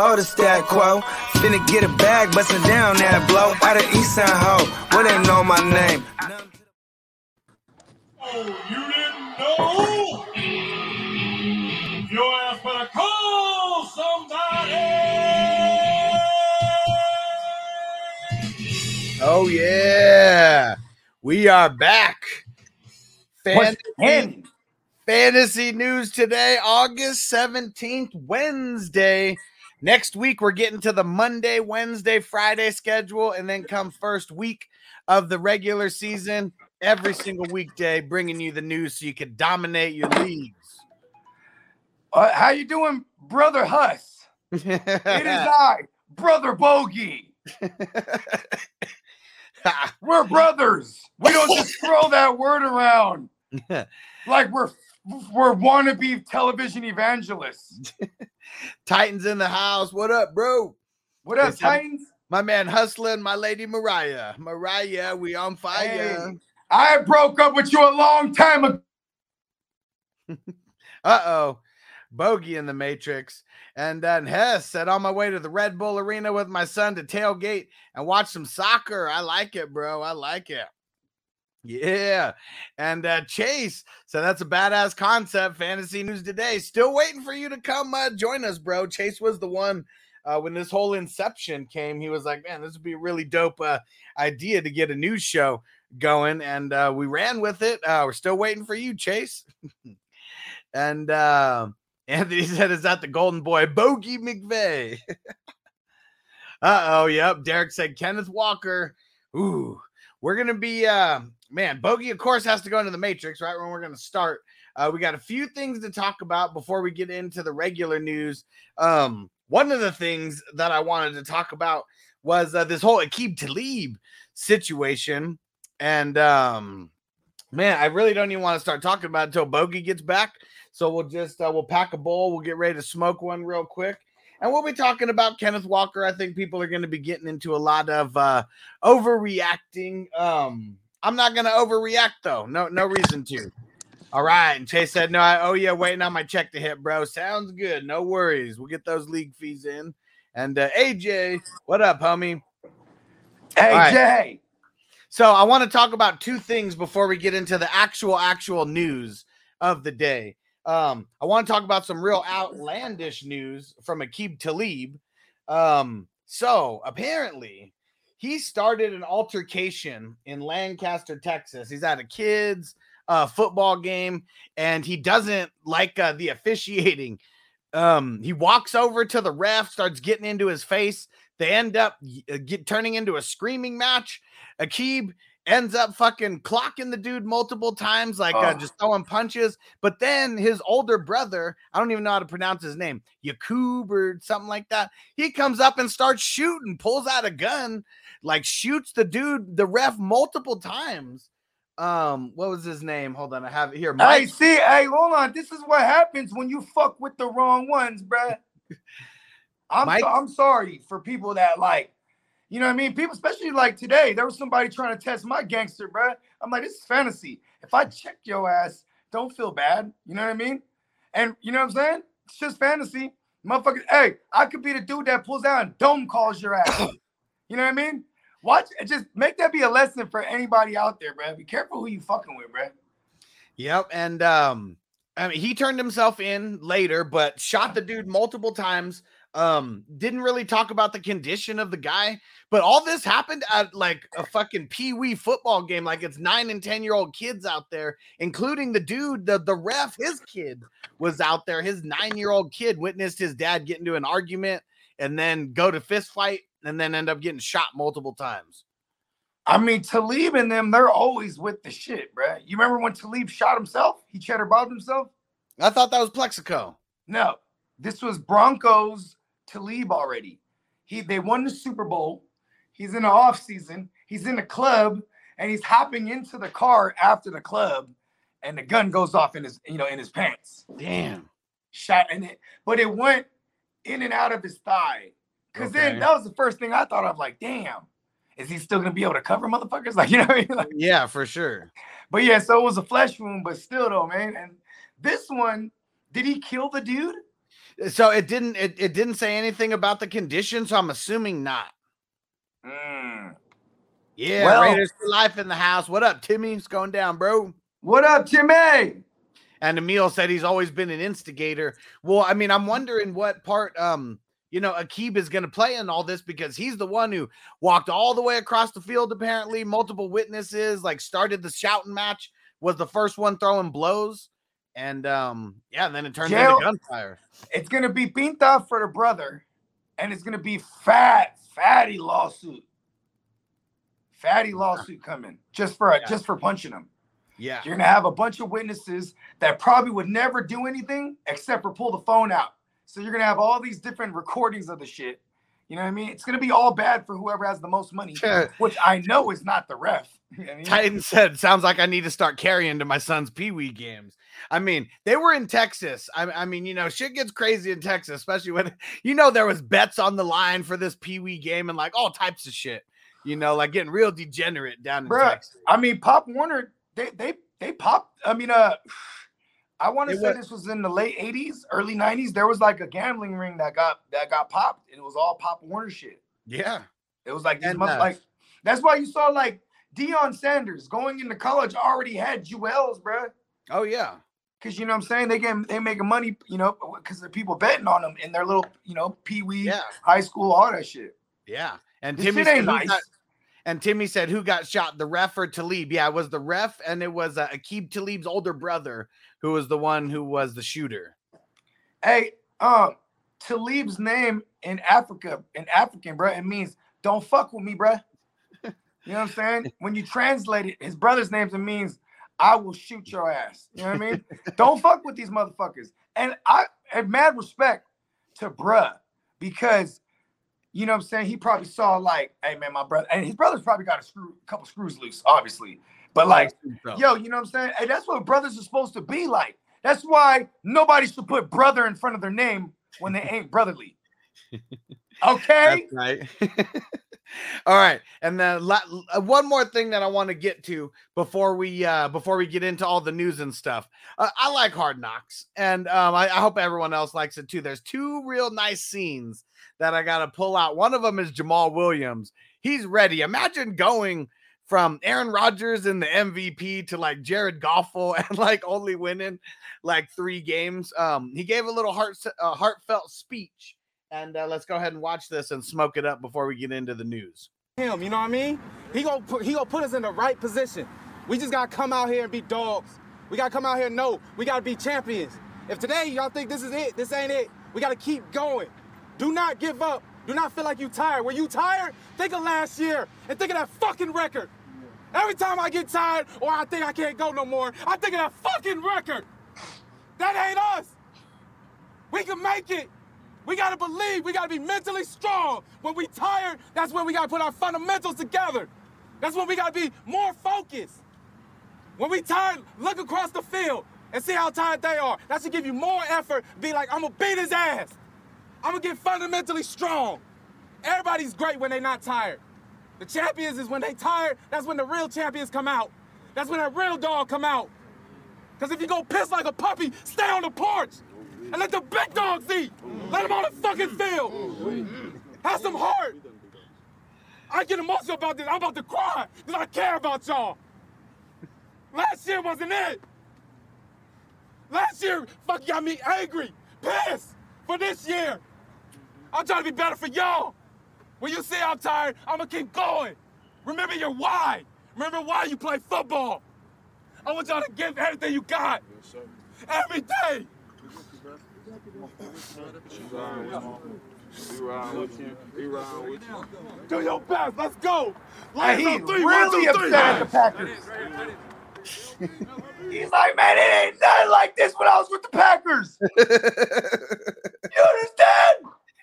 You know the stat quo. Finna get a bag, bustin' down that blow. Out of East Side Ho, where they know my name. Oh, you didn't know? Your ass better call somebody! Oh yeah, we are back. What's Fantasy, fantasy news today, August seventeenth, Wednesday. Next week we're getting to the Monday, Wednesday, Friday schedule, and then come first week of the regular season. Every single weekday, bringing you the news so you can dominate your leagues. Uh, how you doing, brother Huss? It is I, brother Bogey. We're brothers. We don't just throw that word around like we're we're wannabe television evangelists. Titans in the house. What up, bro? What up, I'm- Titans? My man hustling, my lady Mariah. Mariah, we on fire. Hey, I broke up with you a long time ago. Uh oh. Bogey in the Matrix. And then Hess said, on my way to the Red Bull Arena with my son to tailgate and watch some soccer. I like it, bro. I like it. Yeah. And uh, Chase so that's a badass concept. Fantasy news today. Still waiting for you to come uh, join us, bro. Chase was the one uh, when this whole inception came. He was like, man, this would be a really dope uh, idea to get a news show going. And uh, we ran with it. Uh, we're still waiting for you, Chase. And uh, Anthony said, "Is that the Golden Boy, Bogey McVeigh?" uh oh, yep. Derek said, "Kenneth Walker." Ooh, we're gonna be, uh, man. Bogey, of course, has to go into the Matrix, right? When we're gonna start, uh, we got a few things to talk about before we get into the regular news. Um, one of the things that I wanted to talk about was uh, this whole Aqib Talib situation, and um, man, I really don't even want to start talking about it until Bogey gets back. So we'll just uh, we'll pack a bowl. We'll get ready to smoke one real quick, and we'll be talking about Kenneth Walker. I think people are going to be getting into a lot of uh, overreacting. Um, I'm not going to overreact though. No, no reason to. All right. And Chase said, "No, I owe you waiting on my check to hit, bro. Sounds good. No worries. We'll get those league fees in." And uh, AJ, what up, homie? Hey, All right. Jay. So I want to talk about two things before we get into the actual actual news of the day. Um, I want to talk about some real outlandish news from Aqib Talib. Um, so apparently he started an altercation in Lancaster, Texas. He's at a kid's uh, football game and he doesn't like uh, the officiating. Um, he walks over to the ref, starts getting into his face. They end up uh, get, turning into a screaming match. Aqib ends up fucking clocking the dude multiple times, like uh, Oh. just throwing punches. But then his older brother, I don't even know how to pronounce his name, Yaqub or something like that. He comes up and starts shooting, pulls out a gun, like shoots the dude, the ref, multiple times. Um, what was his name? Hold on, I have it here. Hey, Mike. see, hey, hold on. This is what happens when you fuck with the wrong ones, bruh. I'm Mike- so- I'm sorry for people that like, you know what I mean? People, especially like today, there was somebody trying to test my gangster, bruh. I'm like, this is fantasy. If I check your ass, don't feel bad. You know what I mean? And you know what I'm saying? It's just fantasy. Motherfucker, hey, I could be the dude that pulls down and dome calls your ass. you know what I mean? Watch, just make that be a lesson for anybody out there, bruh. Be careful who you fucking with, bruh. Yep, and um, I mean, he turned himself in later, but shot the dude multiple times. Um, didn't really talk about the condition of the guy, but all this happened at like a fucking pee wee football game. Like it's nine and ten year old kids out there, including the dude, the the ref. His kid was out there. His nine year old kid witnessed his dad get into an argument and then go to fist fight and then end up getting shot multiple times. I mean, Talib and them, they're always with the shit, bruh. You remember when Talib shot himself? He cheddar bobbed himself? I thought that was Plaxico. No, this was Broncos Talib already. He they won the Super Bowl. He's in the off season. He's in the club, and he's hopping into the car after the club, and the gun goes off in his you know in his pants. Damn. Shot in it, but it went in and out of his thigh. Cause then that was the first thing I thought of. Like, damn, is he still gonna be able to cover motherfuckers? Like, you know what I mean? Like, Yeah, for sure. but yeah, so it was a flesh wound, but still though, man. And this one, did he kill the dude? So it didn't it, it didn't say anything about the condition, so I'm assuming not. Mm. Yeah, Well- Raiders for life in the house. What up, Timmy? It's going down, bro. What up, Timmy? And Emil said he's always been an instigator. Well, I mean, I'm wondering what part um you know Aqib is going to play in all this because he's the one who walked all the way across the field. Apparently, multiple witnesses like started the shouting match, was the first one throwing blows, and um yeah, and then it turned Jail- into gunfire. It's gonna be Pinta for the brother, and it's gonna be fat, fatty lawsuit. Fatty lawsuit coming just for Yeah. just for punching him. Yeah, You're gonna have a bunch of witnesses that probably would never do anything except for pull the phone out. So you're gonna have all these different recordings of the shit. You know what I mean? It's gonna be all bad for whoever has the most money, which I know is not the ref. You know I mean? Titan said, "Sounds like I need to start carrying to my son's pee wee games." I mean, they were in Texas. I, I mean, you know, shit gets crazy in Texas, especially when you know there was bets on the line for this pee wee game and like all types of shit. You know, like getting real degenerate down in Bruh, Texas. I mean, Pop Warner, they they they popped. I mean, uh, I want to say was- this was in the late '80s, early '90s. There was like a gambling ring that got that got popped, and it was all Pop Warner shit. Yeah, It was like these And, mother- uh, like that's why you saw like Deion Sanders going into college already had jewels, bro. oh yeah, Cause you know what I'm saying they get they making money, you know, because the people betting on them in their little, you know, pee wee, yeah, high school, all that shit. yeah. And This Timmy shit said, ain't who nice. got, and Timmy said, "Who got shot? The ref or Talib?" Yeah, it was the ref, and it was uh, Aqib Talib's older brother who was the one who was the shooter. Hey, um, Talib's name in Africa, in African, bro, it means don't fuck with me, bro. You know what I'm saying? When you translate it, his brother's name it means I will shoot your ass. You know what I mean? don't fuck with these motherfuckers. And I have mad respect to bruh because you know what I'm saying? He probably saw like, hey man, my brother, and his brother's probably got a screw, a couple screws loose, obviously. But like, So- Yo, you know what I'm saying? Hey, that's what brothers are supposed to be like. That's why nobody should put brother in front of their name when they ain't brotherly. Okay? That's right. All right, and then la- uh, one more thing that I want to get to before we uh before we get into all the news and stuff. Uh, I like Hard Knocks, and um, I, I hope everyone else likes it too. There's two real nice scenes that I got to pull out. One of them is Jamaal Williams. He's ready. Imagine going from Aaron Rodgers and the MVP to like Jared Goffel and like only winning like three games. Um, he gave a little heart uh, heartfelt speech and uh, let's go ahead and watch this and smoke it up before we get into the news. him, you know what I mean? He gonna put he gonna put us in the right position. We just gotta come out here and be dogs. We gotta come out here know we gotta be champions. If today y'all think this is it, this ain't it. We gotta keep going. Do not give up. Do not feel like you tired. When you tired, think of last year and think of that fucking record. Every time I get tired or I think I can't go no more, I think of that fucking record. That ain't us. We can make it. We gotta believe. We gotta be mentally strong. When we tired, that's when we gotta put our fundamentals together. That's when we gotta be more focused. When we tired, look across the field and see how tired they are. That should give you more effort. Be like, I'm gonna beat his ass. I'm gonna get fundamentally strong. Everybody's great when they're not tired. The champions is when they tired. That's when the real champions come out. That's when that real dog come out. Cause if you go piss like a puppy, stay on the porch and let the big dogs eat. Let them on the fucking field. Have some heart. I get emotional about this. I'm about to cry because I care about y'all. Last year wasn't it. Last year, fuck got me angry, pissed for this year. I'm trying to be better for y'all. When you say I'm tired, I'm gonna keep going. Remember your why. Remember why you play football. I want y'all to give everything you got. Every day. We ride with you. We ride with you. Do your best. Let's go. And Lions he's on three. Really two, three. upset at the Packers. He's like, man, it ain't nothing like this when I was with the Packers. You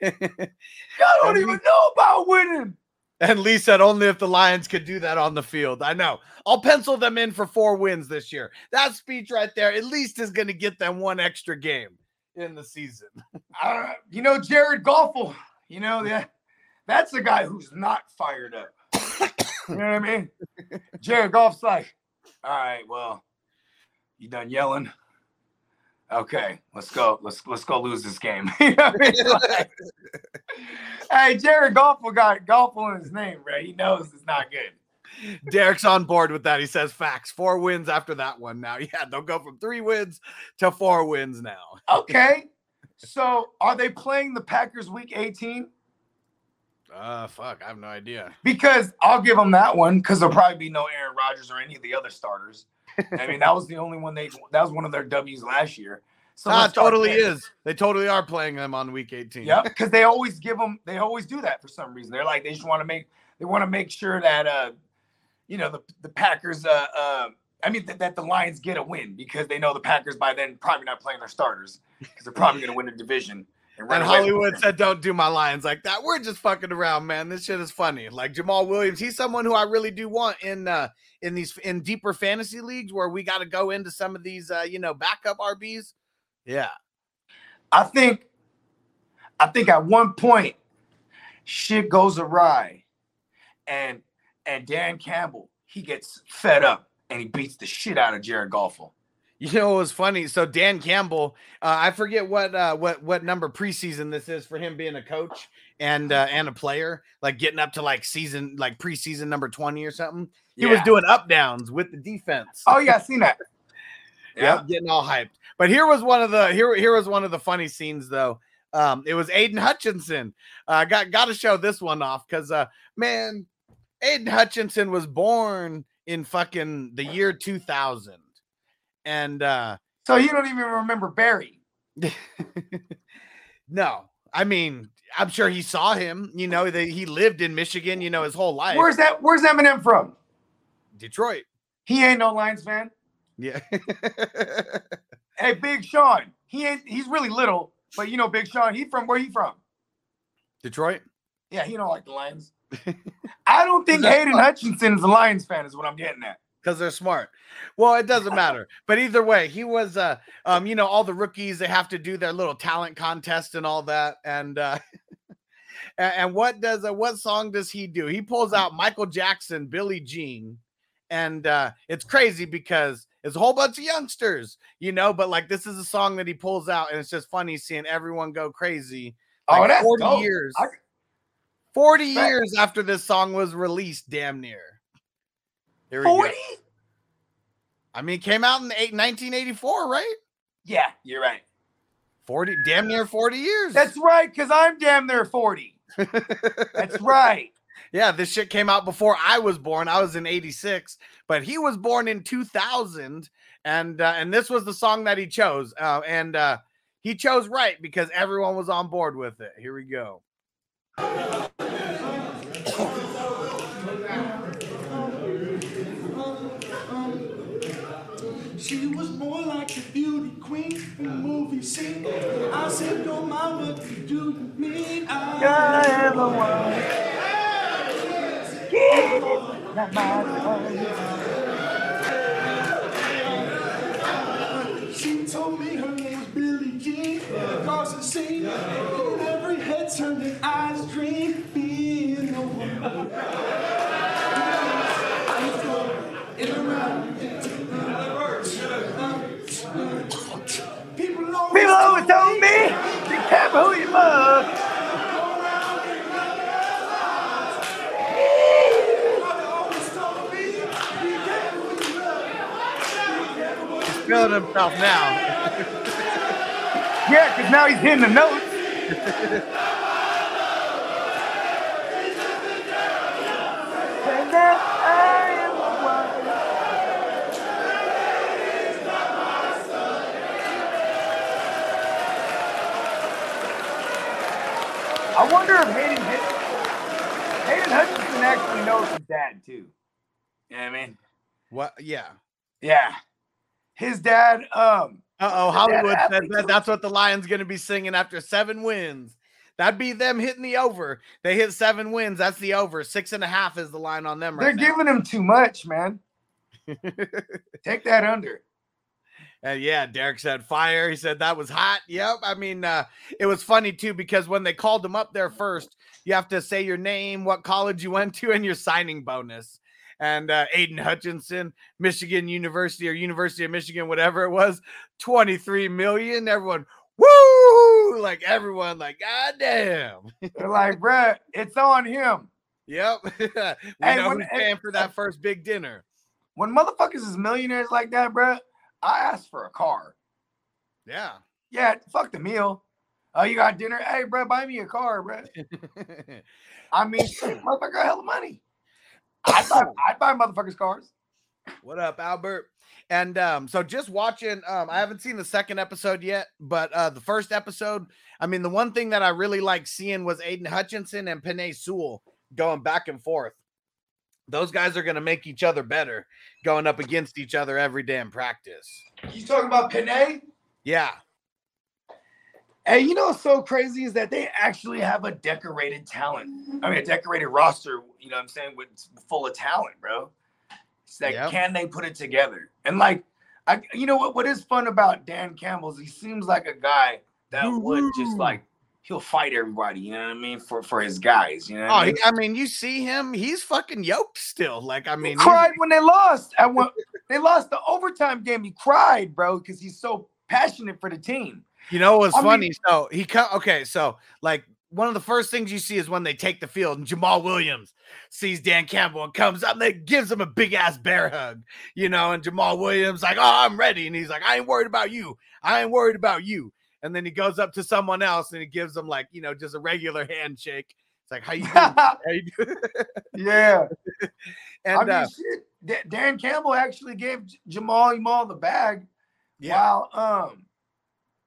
understand? Y'all don't even know about winning. And Lee said only if the Lions could do that on the field. I know. I'll pencil them in for four wins this year. That speech right there at least is going to get them one extra game in the season. Uh, you know, Jared Goffel, you know, that that's the guy who's not fired up. you know what I mean? Jared Goff's like, all right, well, you done yelling? Okay, let's go. Let's let's go lose this game. You know I mean? Like, hey, Jared Goffel got Goffel in his name, right? He knows it's not good. Derek's on board with that. He says facts. Four wins after that one now. Yeah, they'll go from three wins to four wins now. Okay. So are they playing the Packers week 18? Uh fuck, I have no idea. Because I'll give them that one because there'll probably be no Aaron Rodgers or any of the other starters. I mean, that was the only one they that was one of their W's last year. So ah, totally is. They totally are playing them on week 18. Yeah, because they always give them. They always do that for some reason. They're like they just want to make. They want to make sure that uh, you know, the the Packers. Uh, uh I mean that, that the Lions get a win because they know the Packers by then probably not playing their starters because they're probably going to win the division. And, And Hollywood said, "Don't do my lines like that. We're just fucking around, man. This shit is funny." Like Jamaal Williams, he's someone who I really do want in uh in these in deeper fantasy leagues where we got to go into some of these uh you know backup RBs. Yeah, I think, I think at one point, shit goes awry, and and Dan Campbell he gets fed up and he beats the shit out of Jared Goffel. You know it was funny. So Dan Campbell, uh, I forget what uh what what number preseason this is for him being a coach and uh, and a player, like getting up to like season like preseason number twenty or something. He was doing up downs with the defense. Oh yeah, I seen that. yeah, getting all hyped. But here was one of the here here was one of the funny scenes though. Um, it was Aidan Hutchinson. Uh, got got to show this one off because uh, man, Aidan Hutchinson was born in fucking the year two thousand, and uh, So you don't even remember Barry. no, I mean I'm sure he saw him. You know that he lived in Michigan. You know his whole life. Where's that? Where's Eminem from? Detroit? He ain't no Lions fan. Yeah. Hey, Big Sean. He ain't. He's really little, but you know, Big Sean. He from where he from? Detroit. Yeah, he don't like the Lions. I don't think Hayden Hutchinson is a Lions fan. Is what I'm getting at. Because they're smart. Well, it doesn't matter. But either way, he was uh um, you know, all the rookies they have to do their little talent contest and all that. And uh and, what does uh, what song does he do? He pulls out Michael Jackson, Billie Jean, and uh it's crazy because it's a whole bunch of youngsters, you know, but like this is a song that he pulls out, and it's just funny seeing everyone go crazy. Oh, that's 40 dope. years. I- 40 years after this song was released, damn near. Here we go. Forty? I mean, it came out in eight, 1984, right? Yeah, you're right. 40, damn near 40 years. That's right, because I'm damn near forty. That's right. yeah, this shit came out before I was born. I was in 86, but he was born in 2000 and uh, and this was the song that he chose. Uh, and uh he chose right because everyone was on board with it. Here we go. She was more like the beauty queen in the movie scene. I said, don't mind what you do to me. I She told me her name was Billie Jean. Across the scene, in every head turned an eyes dream. Being a woman. In around. People always, People always me, be careful who you love. always told me, be careful who you love. He's feeling himself now. Yeah, because now he's hitting the notes. And that I am the one. I wonder if Hayden Hayden Hutchinson actually knows his dad too. You know what I mean? What? Yeah. Yeah. His dad, um, Uh oh, Hollywood that that's what the Lions going to be singing after seven wins. That'd be them hitting the over. They hit seven wins. That's the over. Six and a half is the line on them they're now. giving him too much, man. Take that under. And yeah, Derek said fire. He said that was hot. Yep. I mean, uh, it was funny too because when they called him up there first, you have to say your name, what college you went to, and your signing bonus. And uh, Aidan Hutchinson, Michigan University or University of Michigan, whatever it was, 23 million. Everyone, woo! Like everyone, like, God damn. They're like, bruh, it's on him. Yep. we Hey, know when- who's paying for that first big dinner. When motherfuckers is millionaires like that, bruh, I asked for a car. Yeah. Yeah, fuck the meal. Oh, you got dinner? Hey, bro, buy me a car, bro. I mean, shit, motherfucker, hell of money. I'd buy, I'd buy motherfuckers cars. What up, Albert? And um, so just watching, um, I haven't seen the second episode yet, but uh, the first episode, I mean, the one thing that I really like seeing was Aidan Hutchinson and Penei Sewell going back and forth. Those guys are going to make each other better going up against each other every damn practice. You talking about Penei? Yeah. Hey, you know what's so crazy is that they actually have a decorated talent. I mean, a decorated roster. You know what I'm saying? With full of talent, bro. It's like, Yep. can they put it together? And like, I, you know what? What is fun about Dan Campbell is he seems like a guy that would just like he'll fight everybody. You know what I mean? For for his guys. You know. Oh, I mean? I mean, you see him, he's fucking yoked still. Like, I mean, He mean, cried when they lost. I went, they lost the overtime game. He cried, bro, because he's so passionate for the team. You know what's I mean- funny? so he come okay, so like one of the first things you see is when they take the field and Jamaal Williams sees Dan Campbell and comes up and they gives him a big ass bear hug, you know, and Jamaal Williams like, "Oh, I'm ready." And he's like, "I ain't worried about you. I ain't worried about you." And then he goes up to someone else and he gives them like, you know, just a regular handshake. It's like, "How you doing? How you doing?" yeah. and I mean, uh, shit. Da- Dan Campbell actually gave Jamaal Jamaal the bag yeah. while um,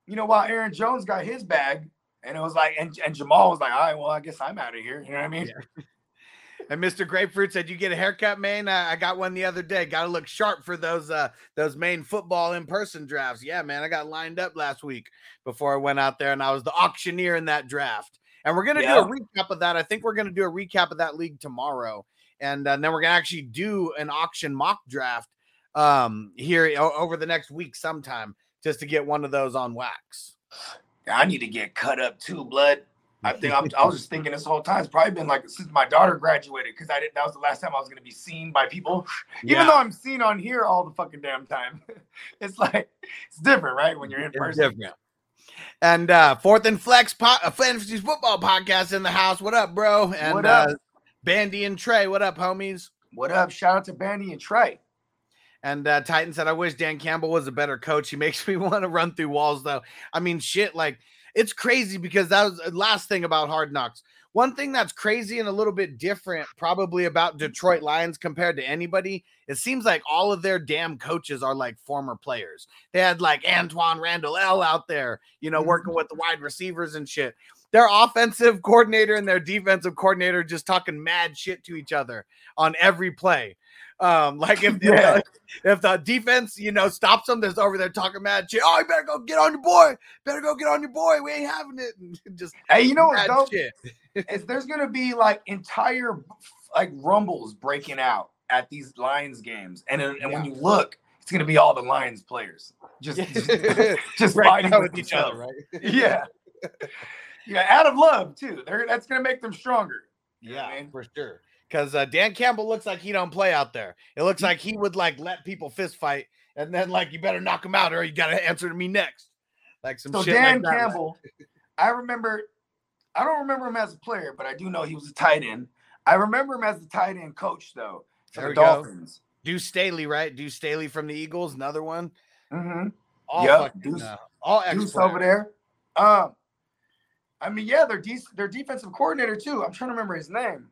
you know, while Aaron Jones got his bag, and it was like, and, and Jamaal was like, all right, well, I guess I'm out of here. You know what I mean? Yeah. And Mr. Grapefruit said, "You get a haircut, man. I, I got one the other day. Got to look sharp for those uh those main football in person drafts. Yeah, man. I got lined up last week before I went out there, and I was the auctioneer in that draft. And we're gonna Yeah. do a recap of that. I think we're gonna do a recap of that league tomorrow, and, uh, then we're gonna actually do an auction mock draft um here o- over the next week sometime just to get one of those on wax. I need to get cut up too, blood. I think I'm, I was just thinking this whole time. It's probably been like since my daughter graduated because I didn't. That was the last time I was going to be seen by people. Even Yeah. though I'm seen on here all the fucking damn time, it's like it's different, right? When you're in It's person. different. And uh fourth and flex po- uh, fantasy football podcast in the house. What up, bro? And What up? uh Bandy and Trey, what up, homies? What up? Shout out to Bandy and Trey. And uh Titan said, I wish Dan Campbell was a better coach. He makes me want to run through walls, though. I mean, shit, like it's crazy because that was the last thing about hard knocks. One thing that's crazy and a little bit different, probably about Detroit Lions compared to anybody, it seems like all of their damn coaches are like former players. They had like Antwaan Randle El out there, you know, mm-hmm. working with the wide receivers and shit. Their offensive coordinator and their defensive coordinator just talking mad shit to each other on every play. Um, like if, if, the, if the defense, you know, stops them, there's over there talking mad shit. Oh, you better go get on your boy. Better go get on your boy. We ain't having it. And just Hey, you know mad dope? Is there's gonna be like entire like rumbles breaking out at these Lions games, and and when you look, it's gonna be all the Lions players just just, just Right fighting now with each other. right? Yeah, yeah, out of love too. They're, that's gonna make them stronger. What Yeah, I mean? for sure. Because uh, Dan Campbell looks like he don't play out there. It looks like he would like let people fist fight, and then like you better knock him out, or you got to answer to me next. Like some So shit. Dan like that. Campbell, I remember, I don't remember him as a player, but I do know he was a tight end. I remember him as the tight end coach though for There the we go. Deuce Staley, right? Deuce Staley from the Eagles, another one. Mm-hmm. All Yep, Deuce- uh, all Deuce over there. Um, I mean, yeah, their de- their defensive coordinator too. I'm trying to remember his name.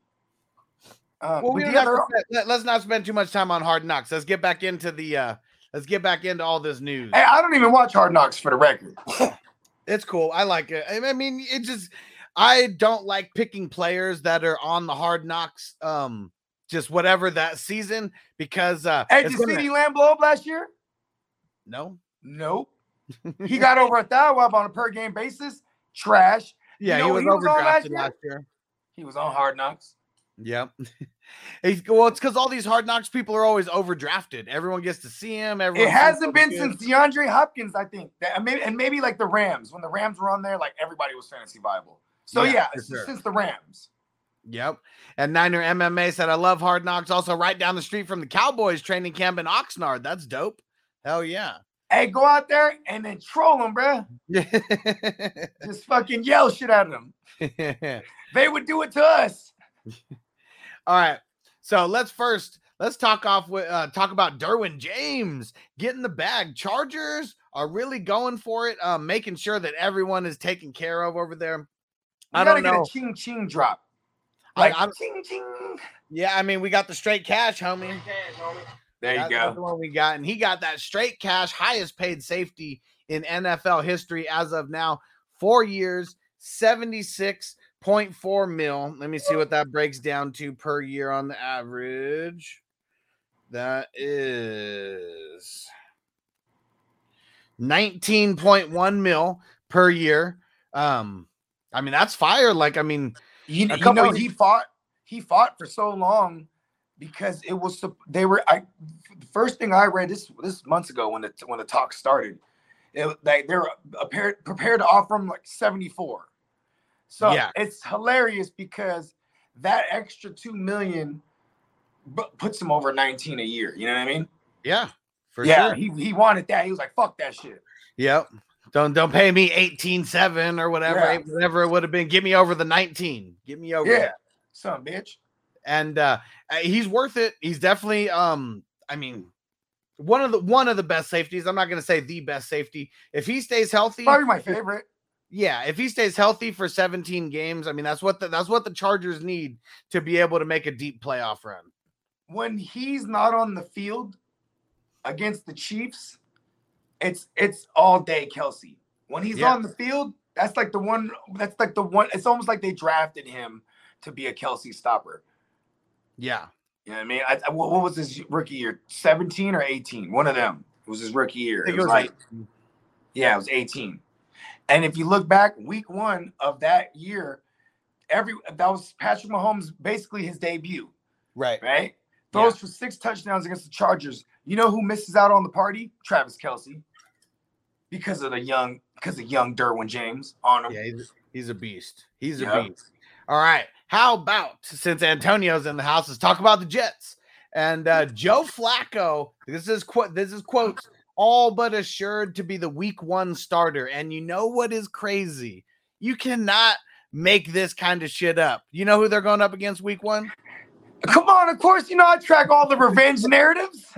Uh, Well, we don't yeah, have to they're- spend- let, us not spend too much time on hard knocks. Let's get back into the uh let's get back into all this news. Hey, I don't even watch Hard Knocks for the record. It's cool. I like it. I mean, it just I don't like picking players that are on the hard knocks, um, just whatever that season because uh, Hey, did gonna- CeeDee Lamb blow up last year? no, Nope. he got over a thousand on a per game basis. Trash. yeah, know he was he was on last overdrafted year? last year. He was on Hard Knocks. Yep. He's, well, it's because all these hard knocks people are always overdrafted. Everyone gets to see him. Everyone It hasn't been since DeAndre Hopkins, I think. That, and maybe, and maybe like the Rams. When the Rams were on there, like everybody was fantasy viable. So Yeah, yeah, sure. since the Rams. Yep. And Niner MMA said, I love hard knocks. Also, right down the street from the Cowboys training camp in Oxnard. That's dope. Hell yeah. Hey, go out there and then troll them, bruh. Just fucking yell shit at them. They would do it to us. All right. So let's first let's talk off with uh, talk about Derwin James getting the bag. Chargers are really going for it, uh, making sure that everyone is taken care of over there. You I don't know. Get a ching ching drop. Like, I, ching, ching. Yeah, I mean we got the straight cash, homie. There you go. The one we got, and he got that straight cash, highest paid safety in NFL history as of now, four years, seventy six 0.4 mil. Let me see what that breaks down to per year on the average. That is 19.1 mil per year. Um, I mean, that's fire. Like, I mean, you, you know, he fought, he fought for so long because it was, they were, I, the first thing I read this, this months ago when the, when the talk started, it, they, they're prepared, prepared to offer him like 74 so Yeah. it's hilarious because that extra two million puts him over nineteen a year. You know what I mean? yeah, for yeah, sure. he he wanted that. He was like, "Fuck that shit." Yep. Don't don't pay me eighteen seven or whatever Yeah. whatever it would have been. Give me over the nineteen. Give me over. Yeah, son, bitch. And uh uh, he's worth it. He's definitely um. I mean, one of the one of the best safeties. I'm not gonna say the best safety. If he stays healthy, Probably my favorite. Yeah. If he stays healthy for 17 games, I mean that's what the that's what the Chargers need to be able to make a deep playoff run. when he's not on the field against the Chiefs, it's it's all day Kelce. When he's Yeah. on the field, that's like the one. That's like the one. It's almost like they drafted him to be a Kelce stopper. Yeah. You know what I mean? I, I- what, was his rookie year? Seventeen or eighteen? One of them. It was his rookie year. I think It was, like yeah, it was eighteen. And if you look back, week one of that year, every that was Patrick Mahomes basically his debut right. right? Throws for six touchdowns against the Chargers. You know who misses out on the party? Travis Kelce. Because of the young, because of young Derwin James on him. Yeah, he's, he's a beast. He's a beast. All right. How about since Antonio's in the house, let's talk about the Jets and uh, Joe Flacco. This is quote. This is quotes. All but assured to be the Week One starter. And you know what is crazy? You cannot make this kind of shit up. You know who they're going up against Week One? Come on, of course, you know I track all the revenge narratives.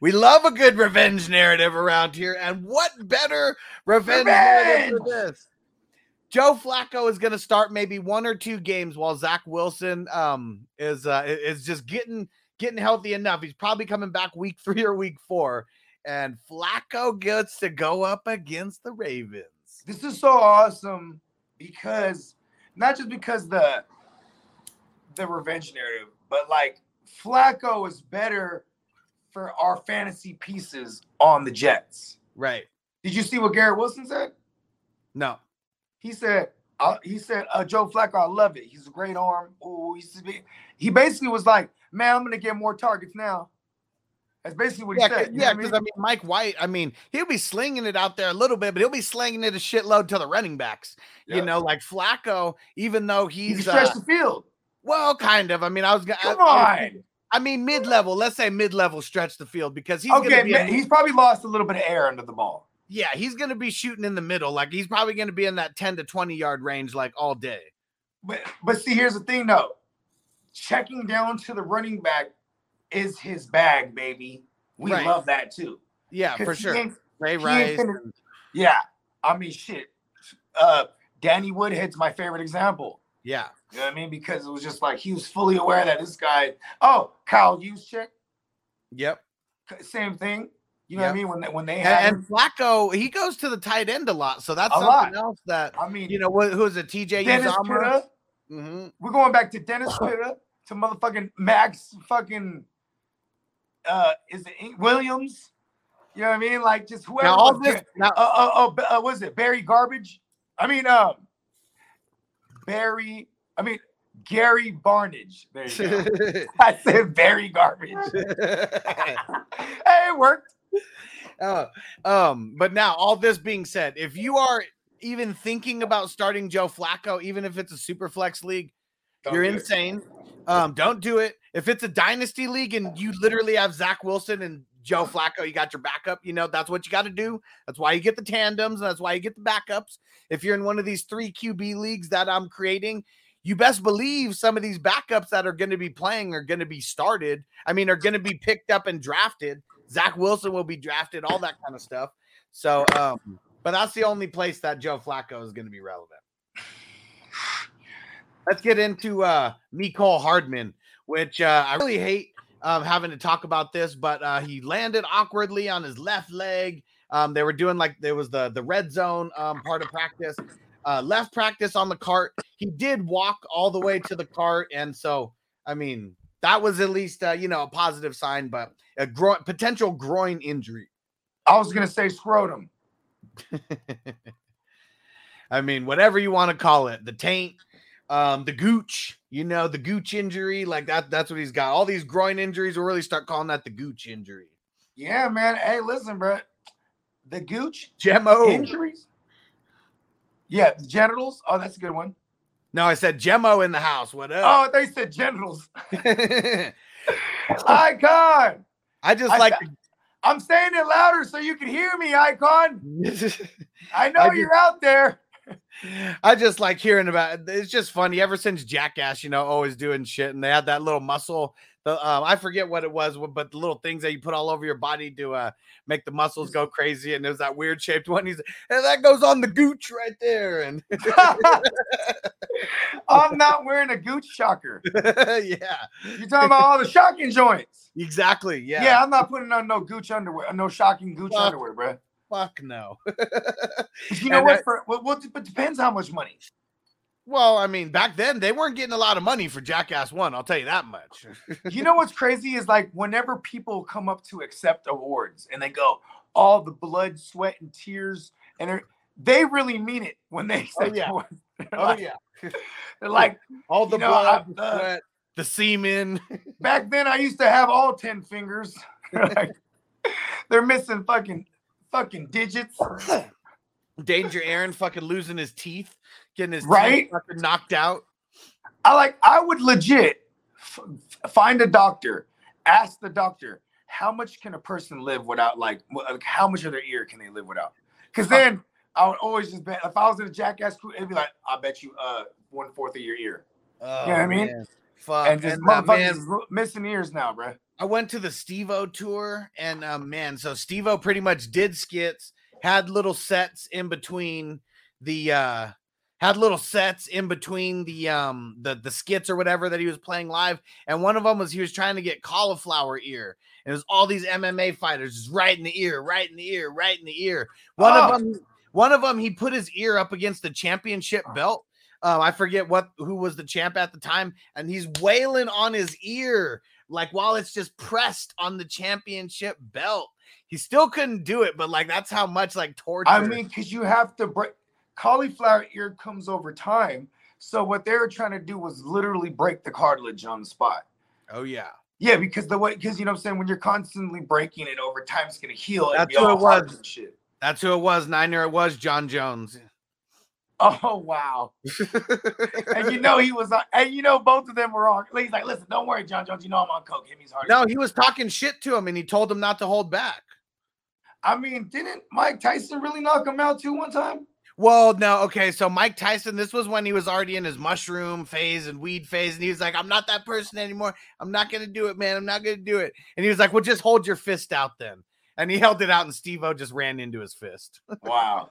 We love a good revenge narrative around here. And what better revenge, narrative for this? Joe Flacco is going to start maybe one or two games while Zach Wilson um, is uh, is just getting getting healthy enough. He's probably coming back week three or week four, and Flacco gets to go up against the Ravens. This is so awesome because not just because the the revenge narrative, but like Flacco is better for our fantasy pieces on the Jets. Right? Did you see what Garrett Wilson said? No. He said, he said, uh, Joe Flacco, I love it. He's a great arm. Oh, he's he basically was like, man, I'm gonna get more targets now. That's basically what he Yeah, said. 'cause- you yeah. what I Because mean? I mean, Mike White. I mean, he'll be slinging it out there a little bit, but he'll be slinging it a shitload to the running backs. You know, like Flacco, even though he he's stretch uh, the field. well, kind of. I mean, I was gonna. Come I, on. I mean, mid level. Let's say mid level stretch the field because he's Okay, be. a he's probably lost a little bit of air under the ball. Yeah, he's going to be shooting in the middle. Like he's probably going to be in that 10 to 20 yard range like all day. But but see, here's the thing though. Checking down to the running back is his bag, baby. We Right. love that too. Yeah, for sure. Ray Rice. finna- Yeah. I mean shit. Uh Danny Woodhead's my favorite example. Yeah. You know what I mean? Because it was just like he was fully aware that this guy, oh, Kyle Juszczyk, Yep. same thing. You know what I mean? When they, when they And, have and Flacco, he goes to the tight end a lot, so that's A something lot. else that I mean, you know. Who's it? TJ Dennis? Pitta. hmm We're going back to Dennis Pitta to motherfucking Max fucking uh is it Williams? You know what I mean? Like just whoever. Now all was this, now, uh, uh, uh, uh, what is it? Barry Garbage? I mean, um, Barry. I mean, Gary Barnidge. There you go. I said Barry Garbage. hey, it worked. Uh, um, but now all this being said, if you are even thinking about starting Joe Flacco, even if it's a super flex league, Don't you're insane. Um, don't do it. If it's a dynasty league and you literally have Zach Wilson and Joe Flacco, you got your backup. You know that's what you got to do. That's why you get the tandems. And that's why you get the backups. If you're in one of these three QB leagues that I'm creating, you best believe some of these backups that are going to be playing are going to be started. I mean, are going to be picked up and drafted. Zach Wilson will be drafted, all that kind of stuff. So, um, but that's the only place that Joe Flacco is going to be relevant. Let's get into uh Mecole Hardman, which uh, I really hate um, having to talk about this, but uh, he landed awkwardly on his left leg. Um, they were doing like there was the the red zone um, part of practice, uh, left practice on the cart. He did walk all the way to the cart, and so I mean that was at least uh, you know a positive sign, but a groin potential groin injury. I was gonna say scrotum. I mean, whatever you want to call it, the taint, um, the gooch, you know, the gooch injury, like that. That's what he's got. All these groin injuries, we'll really start calling that the gooch injury. Yeah, man. Hey, listen, bro. The gooch Gemmo. injuries. Yeah, the genitals. Oh, that's a good one. No, I said Gemmo in the house. What Oh, they said generals. Icon. I just I like. I'm saying it louder so you can hear me, Icon. I know I just- you're out there. I just like hearing about it. It's just funny. Ever since Jackass, you know, always doing shit, and they had that little muscle. The um, I forget what it was, but the little things that you put all over your body to uh make the muscles go crazy. And there's that weird shaped one. He's and that goes on the gooch right there. And I'm not wearing a gooch shocker. yeah, You're talking about all the shocking joints. exactly. Yeah. Yeah, I'm not putting on no gooch underwear, no shocking gooch Fuck. underwear, bro. Fuck no. You know And what? I- For what, what? But depends how much money. Well, I mean, back then they weren't getting a lot of money for Jackass One. I'll tell you that much. You know what's crazy is like whenever people come up to accept awards and they go all the blood, sweat, and tears, and they're, really mean it when they Oh, accept yeah. awards. Oh yeah. they're like, All the You know, blood, I- the uh, sweat, the semen. back then I used to have all ten fingers. Like, they're missing fucking fucking digits. Danger Ehren fucking losing his teeth, getting his Right? fucking knocked out. I like I would legit f- find a doctor, ask the doctor how much can a person live without like, like how much of their ear can they live without? Because then I would always just bet if I was in a jackass crew, it'd be like I bet you uh one fourth of your ear, Oh, what I mean? man. Fuck. and just uh, motherfuckers man, missing ears now, bro. I went to the Steve-O tour, and um, man, so Steve-O pretty much did skits, had little sets in between the uh had little sets in between the um the the skits or whatever that he was playing live, and one of them was he was trying to get cauliflower ear, and it was all these MMA fighters just right in the ear, right in the ear, right in the ear. One Oh. of them, one of them, he put his ear up against the championship belt. Um, I forget what who was the champ at the time, and he's wailing on his ear like while it's just pressed on the championship belt. He still couldn't do it, but like that's how much like torture. I mean, because you have to break cauliflower ear comes over time. So what they were trying to do was literally break the cartilage on the spot. oh yeah, Yeah, because the way, because you know what I'm saying, when you're constantly breaking it over time, it's gonna heal. That's all it was. that's who it was. Niner, it was Jon Jones. Oh wow! and you know he was, on, and you know both of them were on. He's like, listen, don't worry, Jon Jones. You know I'm on coke. Hit me as hard. no, he was talking shit to him, and he told him not to hold back. I mean, didn't Mike Tyson really knock him out too one time? Well, no, okay. So Mike Tyson, this was when he was already in his mushroom phase and weed phase, and he was like, "I'm not that person anymore. I'm not gonna do it, man. I'm not gonna do it." And he was like, "Well, just hold your fist out then." And he held it out, and Steve-O just ran into his fist. Wow.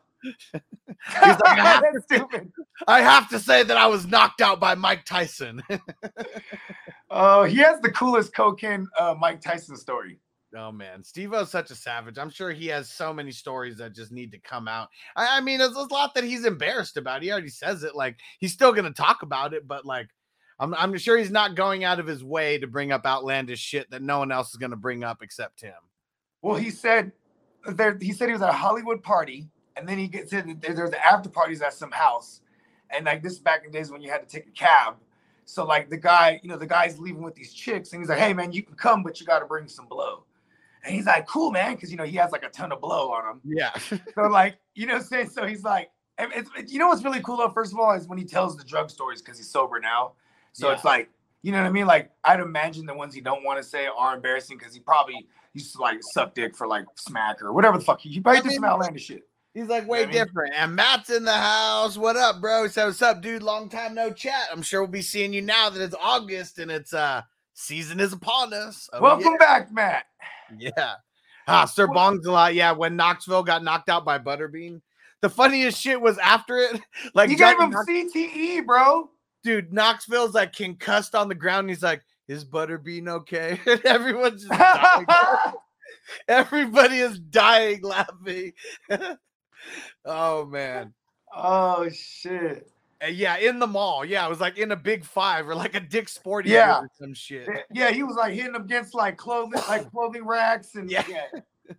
He's like, "I have to I have to say that I was knocked out by Mike Tyson. Oh, he has the coolest cocaine uh, Mike Tyson story. Oh man, Steve-O's such a savage. I'm sure he has so many stories that just need to come out. I, I mean, there's, there's a lot that he's embarrassed about. He already says it. Like he's still gonna talk about it, but like I'm I'm sure he's not going out of his way to bring up outlandish shit that no one else is gonna bring up except him. Well, he said there. He said he was at a Hollywood party, and then he gets said that there, there's the after parties at some house, and like this is back in the days when you had to take a cab. So like the guy, you know, the guy's leaving with these chicks, and he's like, "Hey man, you can come, but you got to bring some blow." And he's like, "Cool, man," because you know he has like a ton of blow on him. Yeah. So like, you know, what I'm saying so he's like, it's, it- you know what's really cool though. First of all, is when he tells the drug stories because he's sober now. So it's like, you know what I mean? Like I'd imagine the ones he don't want to say are embarrassing because he probably used to like suck dick for like smack or whatever the fuck. He, he probably I did some mean, outlandish shit. He's like You know way I mean? different. And Matt's in the house. What up, bro? He said, What's up, dude? Long time no chat. I'm sure we'll be seeing you now that it's August and it's uh season is upon us. Oh, Welcome back, Matt. Yeah. yeah. Ah, Sir Bong's a lot. Yeah, when Knoxville got knocked out by Butterbean. The funniest shit was after it. Like you gave Johnny him Knox- CTE, bro. dude, Knoxville's like concussed on the ground. And he's like, Is Butterbean okay? And everyone's just dying. Everybody is dying laughing. Oh man. oh shit. Uh, yeah, in the mall. Yeah, it was like in a big five or like a Dick Sporting Yeah. Or some shit. Yeah, he was like hitting against like clothing, like clothing racks, and Yeah. yeah.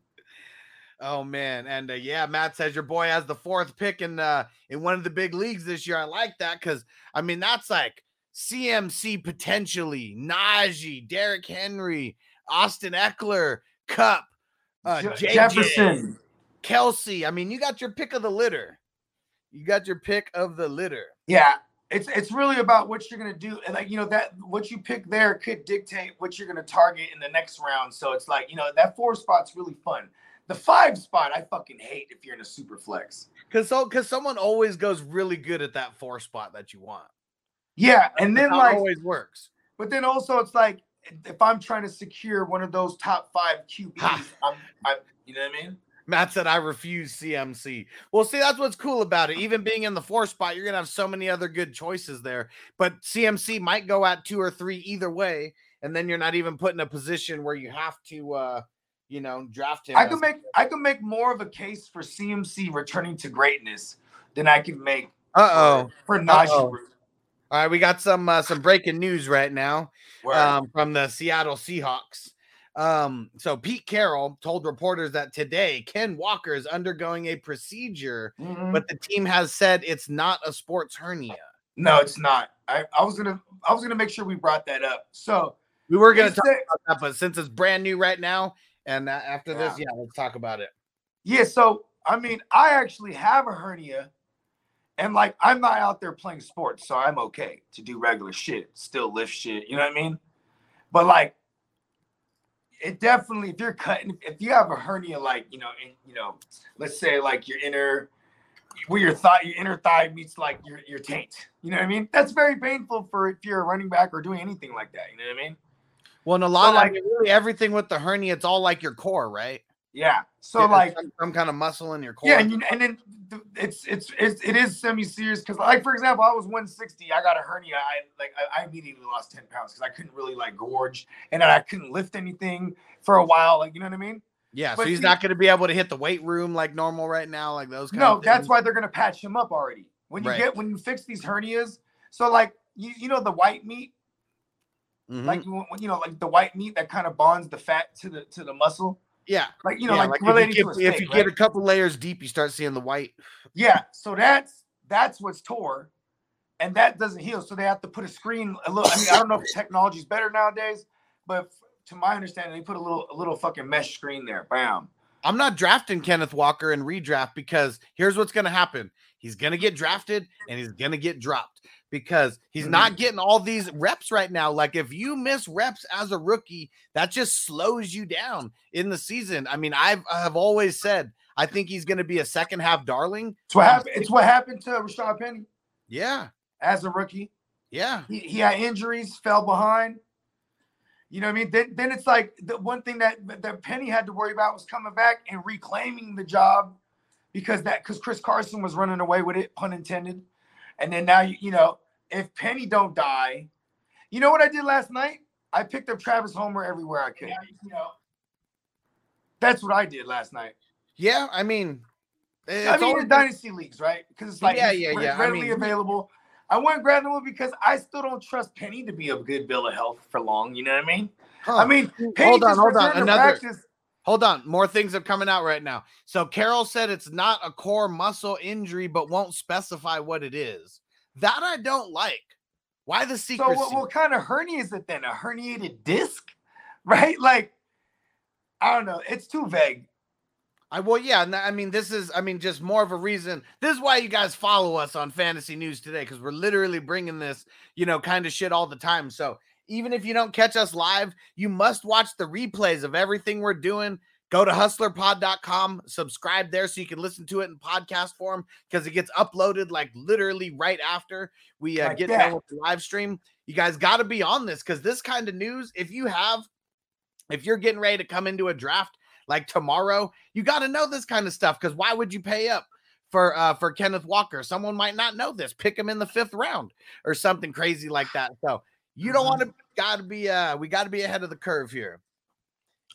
Oh man, and uh, yeah, Matt says your boy has the fourth pick in uh in one of the big leagues this year. I like that because I mean that's like CMC potentially, Najee, Derrick Henry, Austin Ekeler, Kupp, uh, Jefferson. Kelce. I mean, you got your pick of the litter. You got your pick of the litter. Yeah, it's it's really about what you're gonna do, and like you know that what you pick there could dictate what you're gonna target in the next round. So it's like you know that four spot's really fun. The five spot I fucking hate if you're in a super flex. Cause so cause someone always goes really good at that four spot that you want. Yeah, and then That's like, always works. but then also it's like if I'm trying to secure one of those top five QBs, I'm, I, you know what I mean? Matt said, I refuse CMC. Well, see, that's what's cool about it. Even being in the four spot, you're going to have so many other good choices there. But CMC might go at two or three either way. And then you're not even put in a position where you have to, uh, you know, draft him. I can make I can make more of a case for CMC returning to greatness than I can make Uh-oh. for, for Najee. All right, we got some uh, some breaking news right now um, from the Seattle Seahawks. Um, so Pete Carroll told reporters that today Ken Walker is undergoing a procedure, Mhm. but the team has said it's not a sports hernia. No, it's not. I, I was gonna I was gonna make sure we brought that up. So We were gonna talk said- about that, but since it's brand new right now, and uh, after this, yeah, let's talk about it. yeah, so I mean, I actually have a hernia, and like I'm not out there playing sports, so I'm okay to do regular shit, still lift shit. You know what I mean? But like, it definitely if you're cutting, if you have a hernia, like you know, in, you know, let's say like your inner, where your thigh, your inner thigh meets like your your taint. You know what I mean? That's very painful for if you're a running back or doing anything like that. You know what I mean? Well, and a lot, like- I mean, really everything with the hernia, it's all like your core, right? Yeah. So Yeah, like. some, some kind of muscle in your core. Yeah, and, you, and then it's it's it's it is semi serious because like for example, I was 160, I got a hernia. I like I, I immediately lost 10 pounds because I couldn't really like gorge and I couldn't lift anything for a while. Like you know what I mean? yeah. So he's see- not going to be able to hit the weight room like normal right now, like those. Kind No, that's why they're gonna patch him up already. When you Right. get when you fix these hernias, so like you you know the white meat, Mhm. like you want- you know like the white meat that kind of bonds the fat to the to the muscle, yeah, like you know yeah, like, if related you, to a get, if steak, you get right? a couple layers deep, you start seeing the white. Yeah, so that's that's what's tore, and that doesn't heal. So they have to put a screen. A little. I mean, I don't know if technology's better nowadays, but to my understanding, they put a little a little fucking mesh screen there. Bam. I'm not drafting Kenneth Walker in redraft because here's what's going to happen. He's going to get drafted and he's going to get dropped because he's Mhm. not getting all these reps right now. Like if you miss reps as a rookie, that just slows you down in the season. I mean, I've I have always said I think he's going to be a second half darling. It's what Um, happened. It's what happened to Rashad Penny Yeah. as a rookie. Yeah. He, he had injuries, fell behind. You know what I mean? Then, then it's like the one thing that that Penny had to worry about was coming back and reclaiming the job because that because Chris Carson was running away with it, pun intended. And then now you you know if Penny don't die, you know what I did last night? I picked up Travis Homer everywhere I could. Yeah, You know, That's what I did last night. Yeah, I mean, it's I mean, always in dynasty leagues, right? Because it's like Yeah, it's yeah, re- yeah. I readily mean- available. I went and grabbed them because I still don't trust Penny to be a good bill of health for long. You know what I mean? Huh. I mean, Penny hold on, hold on. Another practice. hold on. More things are coming out right now. So Carroll said it's not a core muscle injury, but won't specify what it is. That I don't like. Why the So what, what kind of hernia is it then? A herniated disc, right? Like, I don't know. It's too vague. I well, yeah. I mean, this is, I mean, just more of a reason. This is why you guys follow us on Fantasy News today because we're literally bringing this, you know, kind of shit all the time. So even if you don't catch us live, you must watch the replays of everything we're doing. Go to hustlerpod.com, subscribe there so you can listen to it in podcast form because it gets uploaded like literally right after we uh, Like get that. done with the live stream. You guys got to be on this because this kind of news, if you have, if you're getting ready to come into a draft like tomorrow, you got to know this kind of stuff because why would you pay up for uh for Kenneth Walker? Someone might not know this. Pick him in the fifth round or something crazy like that. So you don't want to got to be uh we got to be ahead of the curve here.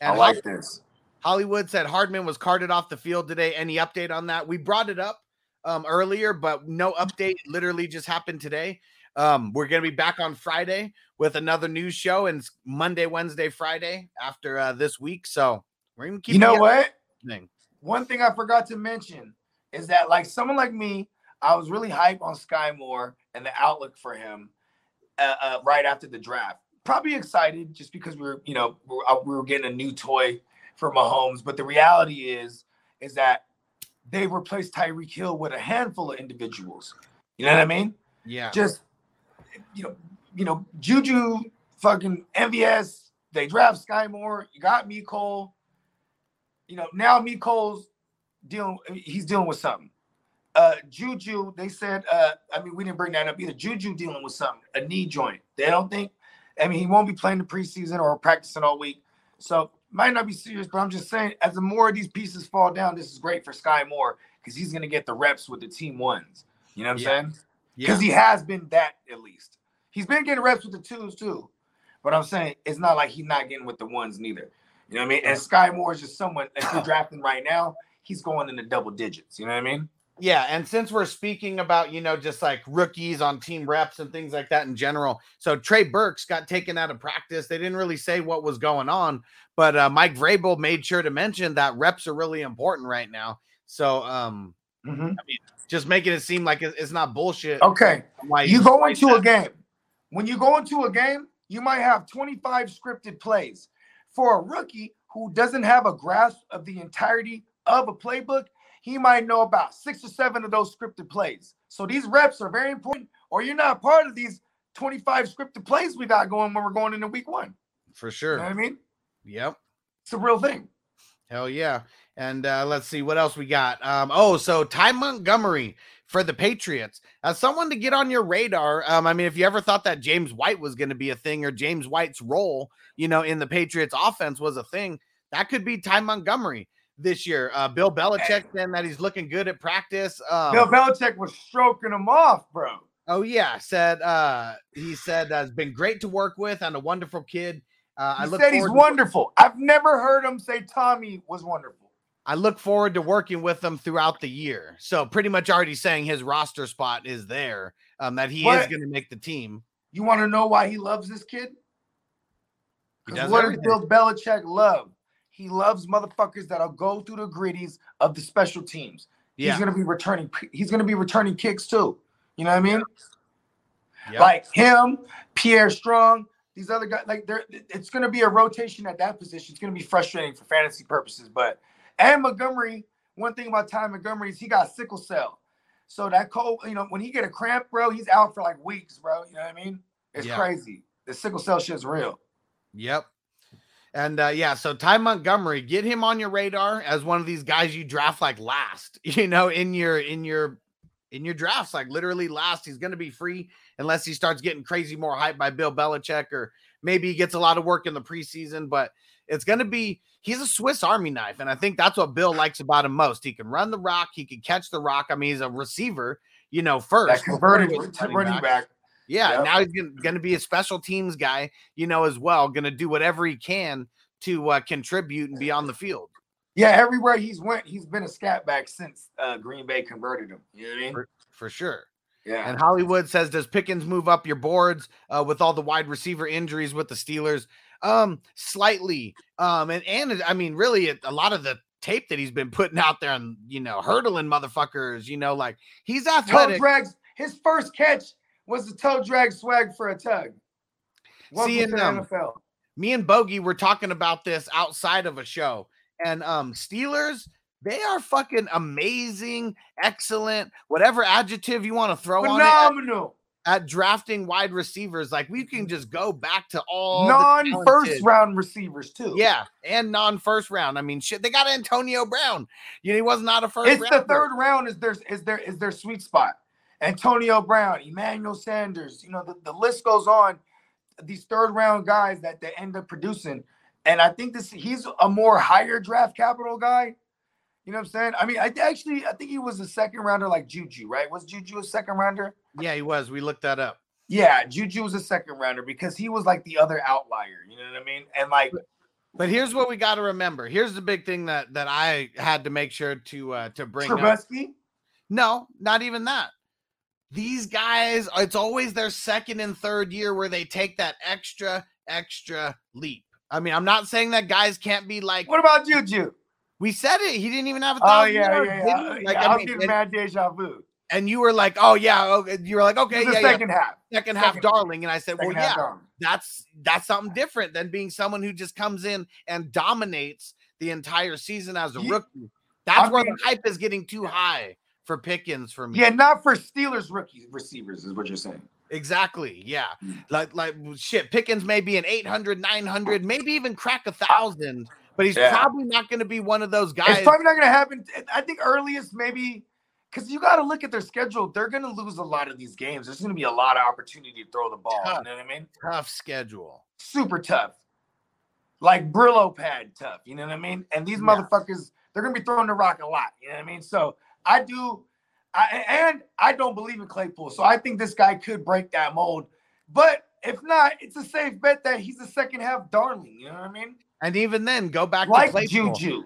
I like this. Hollywood said Hardman was carted off the field today. Any update on that? We brought it up um earlier, but no update. Literally just happened today. Um, we're gonna be back on Friday with another news show and Monday, Wednesday, Friday after uh this week. So we're gonna keep You know what? Thing. One thing I forgot to mention is that, like someone like me, I was really hype on Sky Moore and the outlook for him uh, uh, right after the draft. Probably excited just because we were, you know, we were, uh, we were getting a new toy for Mahomes. But the reality is, is that they replaced Tyreek Hill with a handful of individuals. You know what I mean? Yeah. just you know, you know, Juju, fucking MVS. They draft Sky Moore. You got Mecole. You know, now Mecole's dealing. He's dealing with something. Uh, Juju, they said. Uh, I mean, we didn't bring that up either. Juju dealing with something, a knee joint. They don't think. I mean, he won't be playing the preseason or practicing all week, so might not be serious. But I'm just saying, as the more of these pieces fall down, this is great for Sky Moore because he's gonna get the reps with the team ones. You know what I'm Yeah. saying? yeah. because he has been that at least. He's been getting reps with the twos too, but I'm saying it's not like he's not getting with the ones neither. You know what I mean? And Sky Moore is just someone if you're drafting right now, he's going in the double digits. You know what I mean? Yeah, and since we're speaking about, you know, just like rookies on team reps and things like that in general. So Trey Burks got taken out of practice. They didn't really say what was going on, but uh, Mike Vrabel made sure to mention that reps are really important right now. So um I mean just making it seem like it's not bullshit. Okay, Why you go into that. a game. When you go into a game, you might have 25 scripted plays. For a rookie who doesn't have a grasp of the entirety of a playbook, he might know about six or seven of those scripted plays. So these reps are very important, or you're not part of these 25 scripted plays we got going when we're going into week one. for You sure. know what I mean? Yep. It's a real thing. Hell yeah. And uh, let's see what else we got. Um, oh, so Ty Montgomery for the Patriots. As someone to get on your radar. Um, I mean, if you ever thought that James White was going to be a thing or James White's role, you know, in the Patriots offense was a thing, that could be Ty Montgomery this year. Uh, Bill Belichick saying that he's looking good at practice. Um, Bill Belichick was stroking him off, bro. Oh yeah, said uh he said uh, has been great to work with and a wonderful kid. Uh, I He look said he's to- wonderful. I've never heard him say Tommy was wonderful. I look forward to working with them throughout the year. So pretty much already saying his roster spot is there, um, that he is going to make the team. You want to know why he loves this kid? He 'Cause does what everything. does Bill Belichick love? He loves motherfuckers that'll go through the gritties of the special teams. Yeah, He's gonna be returning. He's gonna be returning kicks too. You know what I mean? Yep. Like him, Pierre Strong, these other guys. Like there, it's gonna be a rotation at that position. It's gonna be frustrating for fantasy purposes. But and Montgomery, one thing about Ty Montgomery is he got sickle cell. So that cold, you know, when he get a cramp, bro, he's out for like weeks, bro. You know what I mean? It's Yeah. crazy. The sickle cell shit's real. Yep. And uh, yeah, so Ty Montgomery, get him on your radar as one of these guys you draft like last, you know, in your in your in your drafts, like literally last. He's going to be free unless he starts getting crazy more hype by Bill Belichick, or maybe he gets a lot of work in the preseason. But it's going to be he's a Swiss Army knife, and I think that's what Bill likes about him most. He can run the rock, he can catch the rock. I mean, he's a receiver, you know, first That converted running running back. back. Yeah, Yep. now he's going to be a special teams guy, you know, as well. Going to do whatever he can to uh, contribute and be on the field. Yeah, everywhere he's went, he's been a scat back since uh, Green Bay converted him. You know what I mean? For, for sure. Yeah. And Hollywood says, does Pickens move up your boards uh, with all the wide receiver injuries with the Steelers? Um, slightly. Um, and and I mean, really, it, a lot of the tape that he's been putting out there and you know, hurdling motherfuckers. You know, like he's toe athletic. drags. His first catch was the toe drag swag for a tug. Welcome to the them. NFL. me and Bogey were talking about this outside of a show. And um Steelers, they are fucking amazing, excellent, whatever adjective you want to throw on it Phenomenal. at, drafting wide receivers. Like we can just go back to all Non first round receivers too. Yeah, and non-first round. I mean, shit, they got Antonio Brown. You know, he was not a first It's the third round is their is their is their sweet spot. Antonio Brown, Emmanuel Sanders, you know, the, the list goes on. These third round guys that they end up producing. And I think this he's a more higher draft capital guy. You know what I'm saying? I mean, I actually I think he was a second rounder like Juju, right? Was Juju a second rounder? Yeah, he was. We looked that up. Yeah, Juju was a second rounder because he was like the other outlier. You know what I mean? And like, But here's what we got to remember. Here's the big thing that that I had to make sure to uh to bring up. Trubisky, No, not even that. These guys, it's always their second and third year where they take that extra, extra leap. I mean, I'm not saying that guys can't be like what about Juju? we said it. He didn't even have a Oh thousand yeah, yards, yeah, yeah. Like, yeah I I mean, getting and, mad deja vu. and you were like, oh yeah, oh, okay. you were like, okay, yeah, the yeah, second half. second half darling, and I said, well, Second yeah, that's that's something different than being someone who just comes in and dominates the entire season as a Ye- rookie. That's I where mean- the hype is getting too high for Pickens for me. Yeah, not for Steelers rookie receivers, is what you're saying. Exactly. Yeah. Mm. Like like shit, Pickens may be an 800, 900, maybe even crack a thousand, but he's Yeah. probably not going to be one of those guys. It's probably not going to happen. I think earliest maybe because you got to look at their schedule. They're going to lose a lot of these games. There's going to be a lot of opportunity to throw the ball. Tough. You know what I mean? Tough schedule. Super tough, like Brillo pad tough. You know what I mean? And these Yeah. motherfuckers, they're going to be throwing the rock a lot. You know what I mean? So I do, I, and I don't believe in Claypool. So I think this guy could break that mold. But if not, it's a safe bet that he's a second half darling. You know what I mean? And even then, go back to Claypool. Juju.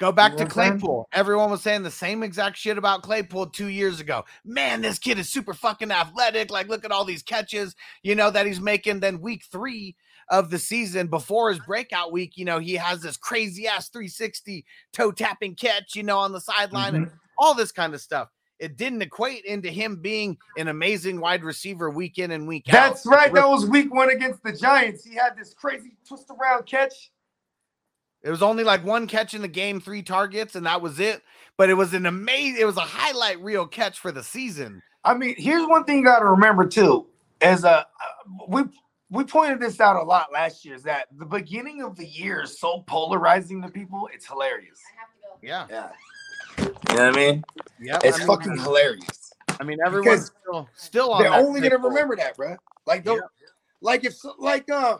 Go back You to know saying? Claypool. Everyone was saying the same exact shit about Claypool two years ago. Man, this kid is super fucking athletic. Like, look at all these catches, you know, that he's making. Then week three of the season, before his breakout week, you know, he has this crazy ass 360 toe tapping catch, you know, on the sideline and mm-hmm. All this kind of stuff. It didn't equate into him being an amazing wide receiver week in and week out. That's right. That was week one against the Giants. He had this crazy twist around catch. It was only like one catch in the game, three targets, and that was it. But it was an amazing, it was a highlight reel catch for the season. I mean, here's one thing you got to remember too: as a uh, we we pointed this out a lot last year. Is that the beginning of the year is so polarizing to people? It's hilarious. Yeah. Yeah. You know what I mean? Yeah. It's I mean, fucking hilarious. I mean, everyone's because still, still on They're that only gonna remember that, bro. Like, don't, like if like uh,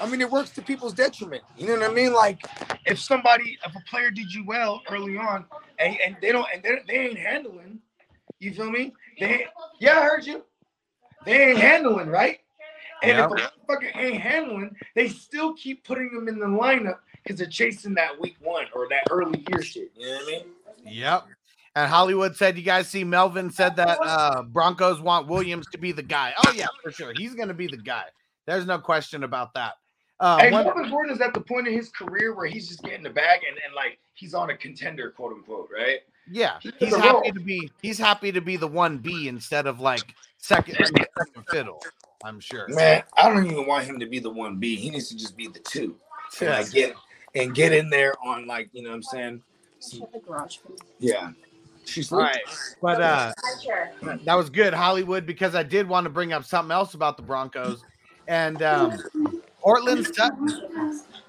I mean, it works to people's detriment. You know what I mean? Like, if somebody, if a player did you well early on, and, and they don't, and they, they ain't handling, you feel me? They, yeah, I heard you. They ain't handling, right? And if a fucking ain't handling, they still keep putting them in the lineup because they're chasing that week one or that early year shit. You know what I mean? Yep. And Hollywood said, you guys see Melvin said that uh Broncos want Williams to be the guy. Oh, yeah, for sure. He's going to be the guy. There's no question about that. Uh, Hey, one- Melvin Gordon is at the point in his career where he's just getting the bag and, and like he's on a contender, quote unquote, right? yeah, He's he's happy role. to be he's happy to be the one B instead of like second second fiddle. I'm sure. Man, I don't even want him to be the one B. He needs to just be the two. And like get and get in there on like, you know what I'm saying? Some- yeah. She's All right, but uh, that was good, Hollywood, because I did want to bring up something else about the Broncos and um, Courtland Sutton.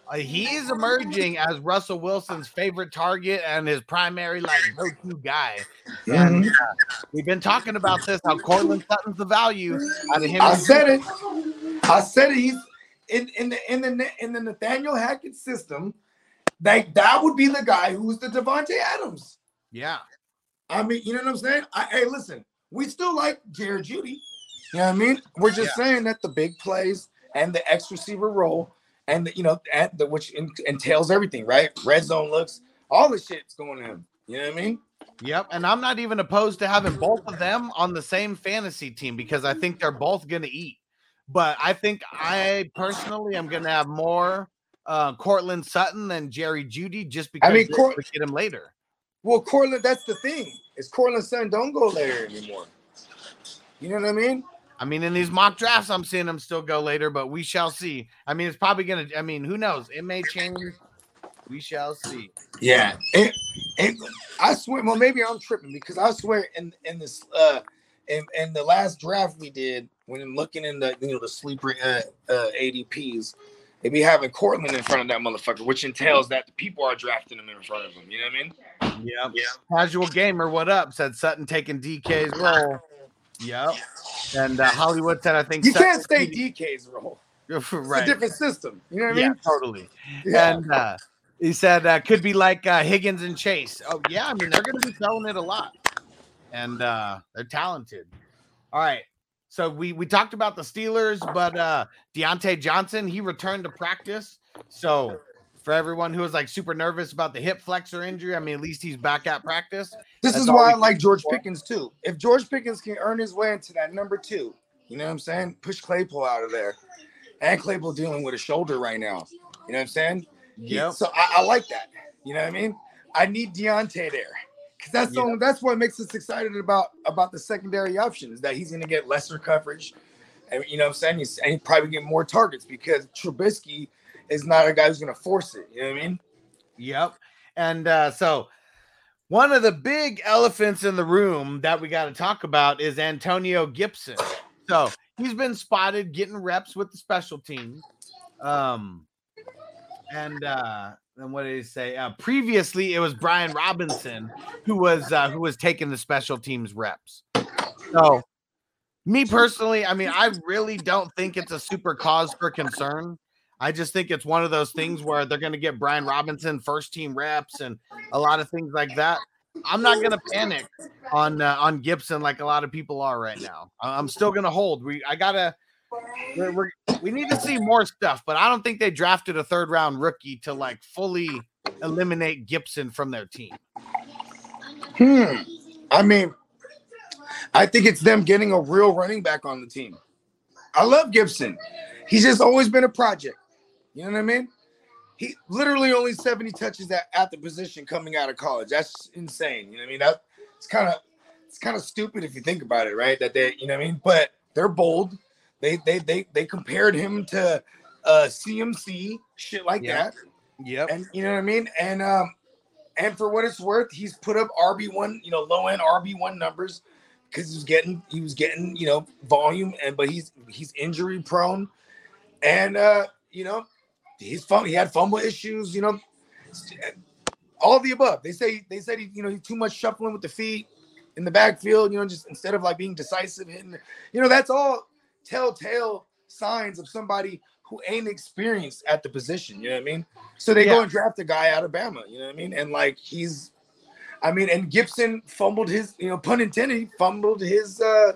Uh, he's emerging as Russell Wilson's favorite target and his primary like go-to guy. And Mhm. uh, we've been talking about this how Courtland Sutton's the value out of him. I said it. I said it. He's in, in the in the in the Nathaniel Hackett system. Like that would be the guy who's the Davante Adams. Yeah, I mean, you know what I'm saying? I, hey, listen, we still like Jared Jeudy. You know what I mean? We're just saying that the big plays and the X receiver role and the, you know, the which en- entails everything, right? Red zone looks, all the shit's going to him. You know what I mean? Yep. And I'm not even opposed to having both of them on the same fantasy team because I think they're both going to eat. But I think I personally am going to have more uh, Courtland Sutton than Jerry Jeudy just because I mean, Cort- would get him later. Well, Courtland, that's the thing. Is Courtland Sutton don't go later anymore. You know what I mean? I mean, in these mock drafts, I'm seeing him still go later, but we shall see. I mean, it's probably going to, I mean, who knows? It may change. We shall see. Yeah. And, and I swear, well, maybe I'm tripping because I swear in in this uh in, in the last draft we did, when I'm looking in the you know the sleeper uh, uh ADPs, they be having Courtland in front of that motherfucker, which entails that the people are drafting him in front of him. You know what I mean? Yep. Casual gamer, what up? Said Sutton taking DK's role. Yep. And uh, Hollywood said, I think You Sutton can't say could DK's role. It's right. a different system. You know what I yeah, mean? totally. Yeah. And uh, he said uh, could be like uh, Higgins and Chase. Oh yeah, I mean they're going to be selling it a lot, and uh, they're talented. All right, so we we talked about the Steelers, but uh, Diontae Johnson he returned to practice. So for everyone who was like super nervous about the hip flexor injury, I mean at least he's back at practice. This That's is why I like George for. Pickens too. If George Pickens can earn his way into that number two, you know what I'm saying? Push Claypool out of there. And Claypool dealing with a shoulder right now. You know what I'm saying? Yeah. So I, I like that. You know what I mean? I need Diontae there. That's the Yeah. only, that's what makes us excited about about the secondary options that he's gonna get lesser coverage. And you know what I'm saying? He's and he probably get more targets because Trubisky is not a guy who's gonna force it. You know what I mean? Yep. And uh, so one of the big elephants in the room that we got to talk about is Antonio Gibson. So he's been spotted getting reps with the special team. Um, and uh, and what did he say? Uh, previously, it was Brian Robinson who was uh, who was taking the special teams reps. So, me personally, I mean, I really don't think it's a super cause for concern. I just think it's one of those things where they're going to get Brian Robinson first team reps and a lot of things like that. I'm not going to panic on uh, on Gibson like a lot of people are right now. I'm still going to hold. We I gotta we're, we're, we need to see more stuff, but I don't think they drafted a third round rookie to like fully eliminate Gibson from their team. Hmm. I mean, I think it's them getting a real running back on the team. I love Gibson. He's just always been a project. You know what I mean? He literally only 70 touches at, at the position coming out of college. That's insane. You know what I mean? That it's kind of it's kind of stupid if you think about it, right? That they, you know what I mean? But they're bold. They they they they compared him to uh CMC, shit like Yeah. that. Yep. And you know what I mean? And um and for what it's worth, he's put up RB1, you know, low end RB1 numbers because he was getting he was getting, you know, volume and but he's he's injury prone. And uh, you know, he's fun, he had fumble issues, you know, all of the above. They say they said he, you know, he's too much shuffling with the feet in the backfield, you know, just instead of like being decisive hitting, you know, that's all telltale signs of somebody who ain't experienced at the position, you know what I mean? So they Yeah. go and draft a guy out of Bama, you know what I mean? And like he's I mean, and Gibson fumbled his, you know, pun intended, he fumbled his uh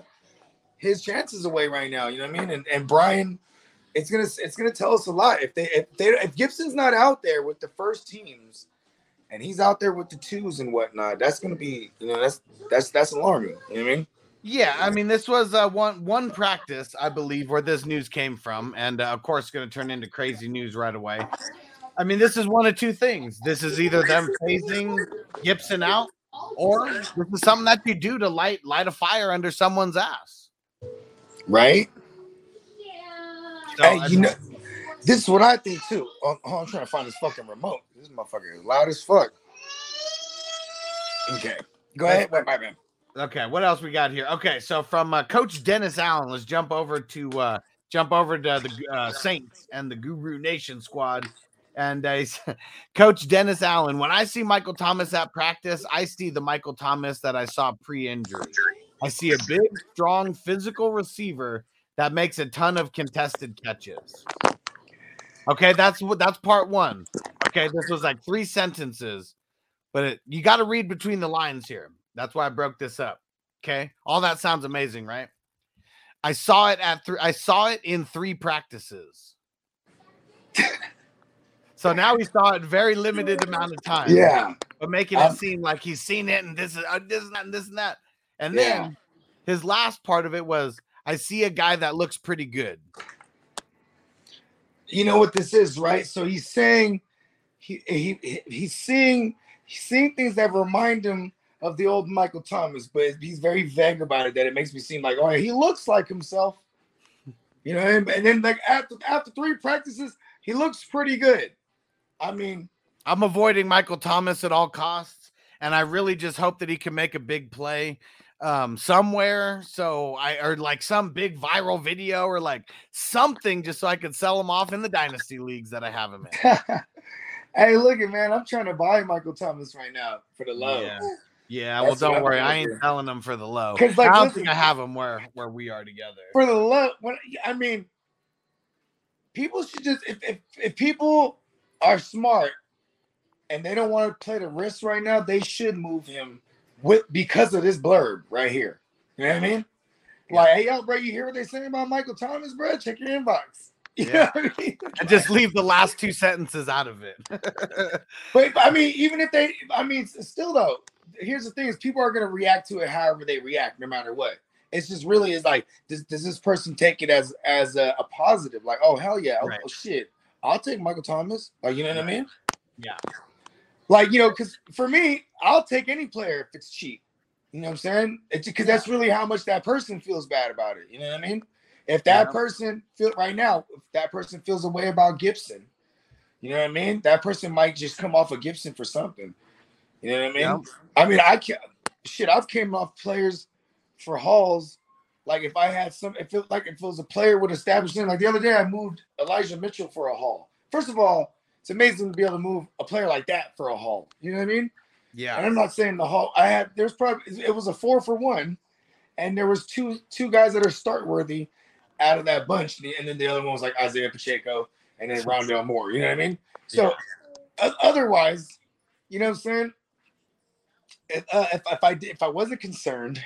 his chances away right now, you know what I mean? And and Brian, it's gonna it's gonna tell us a lot. If they if they if Gibson's not out there with the first teams and he's out there with the twos and whatnot, that's gonna be, you know, that's that's that's alarming. You know what I mean? Yeah, I mean, this was uh, one one practice, I believe, where this news came from, and uh, of course, going to turn into crazy news right away. I mean, this is one of two things. This is either them phasing Gibson out, or this is something that you do to light light a fire under someone's ass. Right? So, hey, you know, this is what I think too. Oh, oh, I'm trying to find this fucking remote. This motherfucker is loud as fuck. Okay, go ahead. Bye, bye, man. Okay, what else we got here? Okay, so from uh, Coach Dennis Allen, let's jump over to uh, jump over to the uh, Saints and the Guru Nation squad. And uh, Coach Dennis Allen, when I see Michael Thomas at practice, I see the Michael Thomas that I saw pre-injury. I see a big, strong, physical receiver that makes a ton of contested catches. Okay, that's what that's part one. Okay, this was like three sentences, but it, you got to read between the lines here. That's why I broke this up. Okay, all that sounds amazing, right? I saw it at three. I saw it in three practices. so now he saw it very limited amount of time. Yeah. but making Um, it seem like he's seen it and this is uh, this and that and this and that. And Yeah. then his last part of it was, I see a guy that looks pretty good. you know what this is, right? So he's saying he he he- he's seeing he's seeing things that remind him of the old Michael Thomas, but he's very vague about it. That it makes me seem like, oh, he looks like himself, you know. And, and then like after after three practices, he looks pretty good. I mean, I'm avoiding Michael Thomas at all costs, and I really just hope that he can make a big play um somewhere so i or like some big viral video or like something just so i can sell him off in the dynasty leagues that i have him in hey, look at man, I'm trying to buy Michael Thomas right now for the love. Yeah. Yeah well That's don't worry i ain't selling them for the low 'Cause, like, i don't listen- think i have them where where we are together for the low. When I mean, people should just if if, if people are smart and they don't want to play the risk right now, they should move him with because of this blurb right here. You know what I mean? Like, hey, yo, bro, you hear what they saying about Michael Thomas, bro? Check your inbox. You Yeah. know what I mean? and just leave the last two sentences out of it But I mean, even if they, I mean, still though, here's the thing: is people are gonna react to it however they react, no matter what. It's just really is like, does, does this person take it as as a, a positive? Like, oh hell yeah, oh, Right. oh, shit, I'll take Michael Thomas. Like, you know what I mean? Yeah. Like you know, because for me, I'll take any player if it's cheap. You know what I'm saying? It's because that's really how much that person feels bad about it. You know what I mean? If that Yeah. person feel right now, if that person feels a way about Gibson, you know what I mean? That person might just come off of Gibson for something. You know what I mean? Yeah. I mean, I can shit. I've came off players for halls. Like if I had some, if it like if it was a player with established name. Like the other day, I moved Elijah Mitchell for a haul. First of all, it's amazing to be able to move a player like that for a haul. You know what I mean? Yeah. And I'm not saying the haul. I had there's probably it was a four for one, and there was two two guys that are start worthy out of that bunch, and then the other one was like Isaiah Pacheco and then Rondale Moore. You know what I mean? So o- otherwise, you know what I'm saying? If, uh, if, if I did, if I wasn't concerned,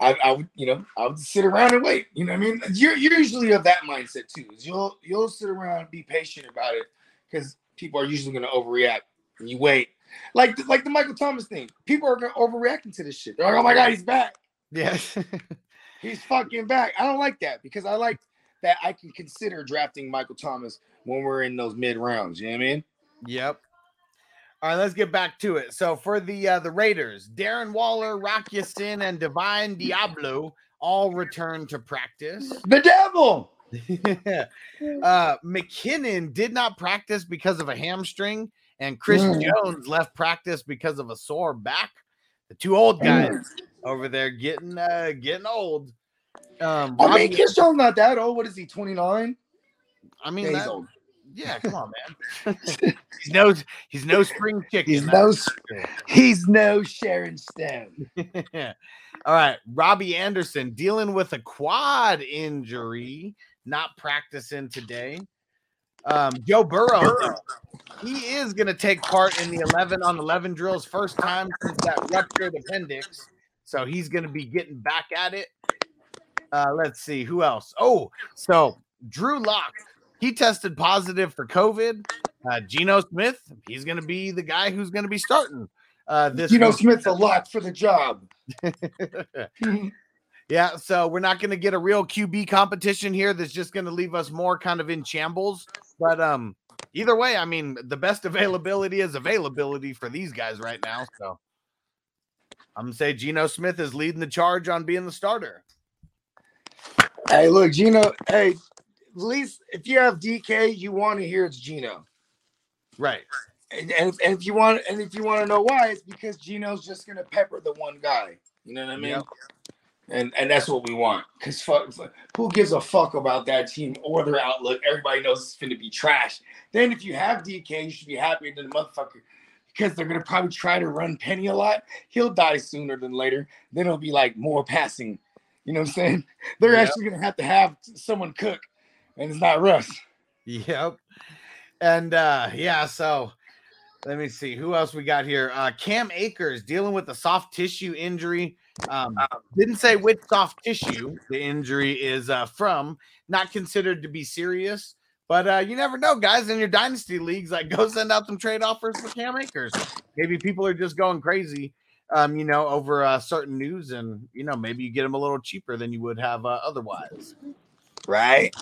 I, I would you know I would sit around and wait. You know what I mean? You're, you're usually of that mindset too. Is you'll you'll sit around and be patient about it because people are usually going to overreact. And you wait, like the, like the Michael Thomas thing. People are going to overreacting to this shit. They're like, oh my god, he's back. Yes, He's fucking back. I don't like that because I like that I can consider drafting Michael Thomas when we're in those mid rounds. You know what I mean? Yep. All right, let's get back to it. So for the uh, the Raiders, Darren Waller, Rock and Divine Diablo all return to practice. The devil. uh, McKinnon did not practice because of a hamstring, and Chris Mm. Jones left practice because of a sore back. The two old guys over there getting uh, getting old. Um, I mean, Robbie- Chris Jones not that old. What is he? Twenty nine. I mean, Yeah, he's that- old. Yeah, come on, man. he's no he's no spring chicken. He's no. sure. He's no Sharon Stone. All right, Robbie Anderson dealing with a quad injury, not practicing today. Um, Joe Burrow, he is going to take part in the 11 on 11 drills, first time since that ruptured appendix. So he's going to be getting back at it. Uh, let's see who else. Oh, so Drew Lock, he tested positive for COVID. Uh, Geno Smith, he's going to be the guy who's going to be starting uh, this. Know, week. Smith's a lot for the job. Yeah, so we're not going to get a real QB competition here that's just going to leave us more kind of in shambles. But um either way, I mean, the best availability is availability for these guys right now. So I'm going to say Geno Smith is leading the charge on being the starter. Hey, look, Geno. Hey, at least if you have DK, you want to hear it's Geno. Right. And, and, if, and if you want, and if you want to know why, it's because Geno's just gonna pepper the one guy. You know what I mean? Yep. And and that's what we want. Cause fuck, who gives a fuck about that team or their outlook? Everybody knows it's gonna be trash. Then if you have DK, you should be happy than the motherfucker because they're gonna probably try to run Penny a lot. He'll die sooner than later. Then it'll be like more passing. You know what I'm saying? They're Yep. actually gonna have to have someone cook, and it's not Russ. Yep. And uh yeah, so let me see who else we got here. Uh Cam Akers dealing with a soft tissue injury. Um didn't say which soft tissue the injury is uh from, not considered to be serious, But uh, you never know, guys. In your dynasty leagues, like go send out some trade offers for Cam Akers. Maybe people are just going crazy, um, you know, over uh, certain news, and you know, maybe you get them a little cheaper than you would have uh, otherwise. Right.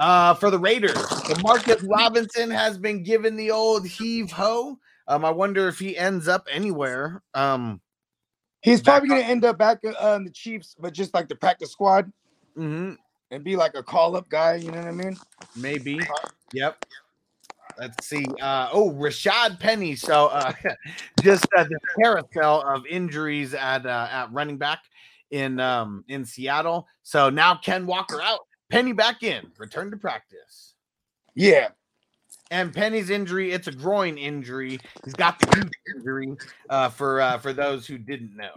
Uh, for the Raiders, Marcus Robinson has been given the old heave ho. Um, I wonder if he ends up anywhere. Um, He's probably going to end up back uh, in the Chiefs, but just like the practice squad mhm, and be like a call up guy. You know what I mean? maybe. Yep. Let's see. Uh, oh, Rashad Penny. So uh, just uh, the carousel of injuries at uh, at running back in um, in Seattle. So now Ken Walker out, Penny back in, return to practice. Yeah. And Penny's injury, it's a groin injury. He's got the injury uh, for uh, for those who didn't know.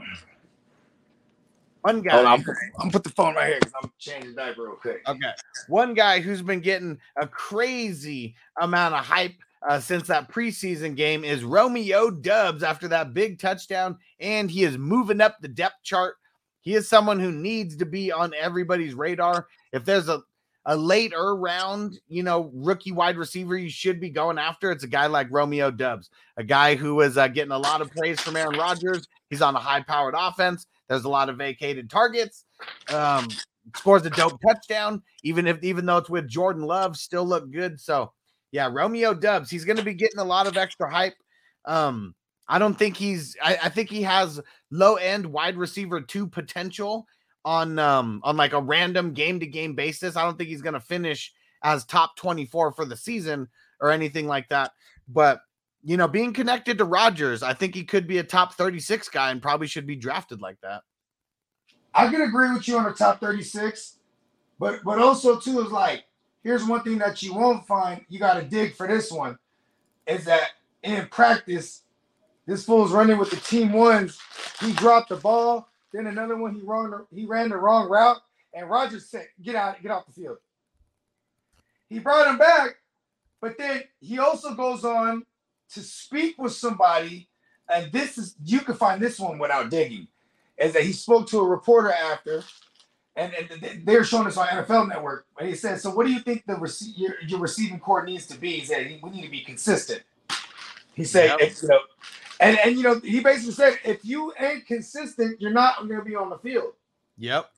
One guy. On. I'm, I'm put the phone right here because I'm changing the diaper real quick. Okay. One guy who's been getting a crazy amount of hype uh, since that preseason game is Romeo Doubs after that big touchdown, and he is moving up the depth chart. He is someone who needs to be on everybody's radar. If there's a a later round, you know, rookie wide receiver you should be going after, it's a guy like Romeo Doubs, a guy who is uh, getting a lot of praise from Aaron Rodgers. He's on a high powered offense. There's a lot of vacated targets. Um, scores a dope touchdown, even if even though it's with Jordan Love, still look good. So yeah, Romeo Doubs, he's going to be getting a lot of extra hype. Um, I don't think he's. I, I think he has low end wide receiver two potential on um on like a random game to game basis. I don't think he's going to finish as top 24 for the season or anything like that. But you know, being connected to Rodgers, I think he could be a top 36 guy and probably should be drafted like that. I can agree with you on the top 36, but but also too is like here's one thing that you won't find. You got to dig for this one. Is that in practice, this fool's running with the team ones. He dropped the ball. Then another one, he wrong. He ran the wrong route, and Rodgers said, "Get out, get off the field." He brought him back, but then he also goes on to speak with somebody, and this is you can find this one without digging. Is that he spoke to a reporter after, and, and they're showing us on NFL Network, and he said, "So what do you think the rece- your, your receiving corps needs to be?" He said, "We need to be consistent." He said, Yep. you know, and and you know, he basically said, if you ain't consistent, you're not going to be on the field. Yep.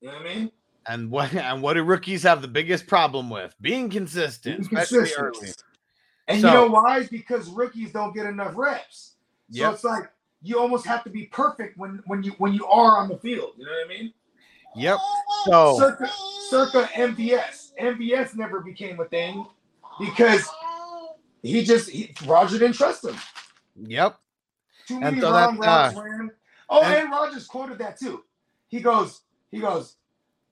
You know what I mean? And what and what do rookies have the biggest problem with? Being consistent, Being especially consistent. early. And So- you know why? It's because rookies don't get enough reps. So Yep. it's like you almost have to be perfect when when you when you are on the field. You know what I mean? Yep. So Circa circa MVS. MVS never became a thing because he just he, Roger didn't trust him. yep. Too many so wrong that, routes uh, ran. Oh, and- Rodgers quoted that too. He goes, he goes,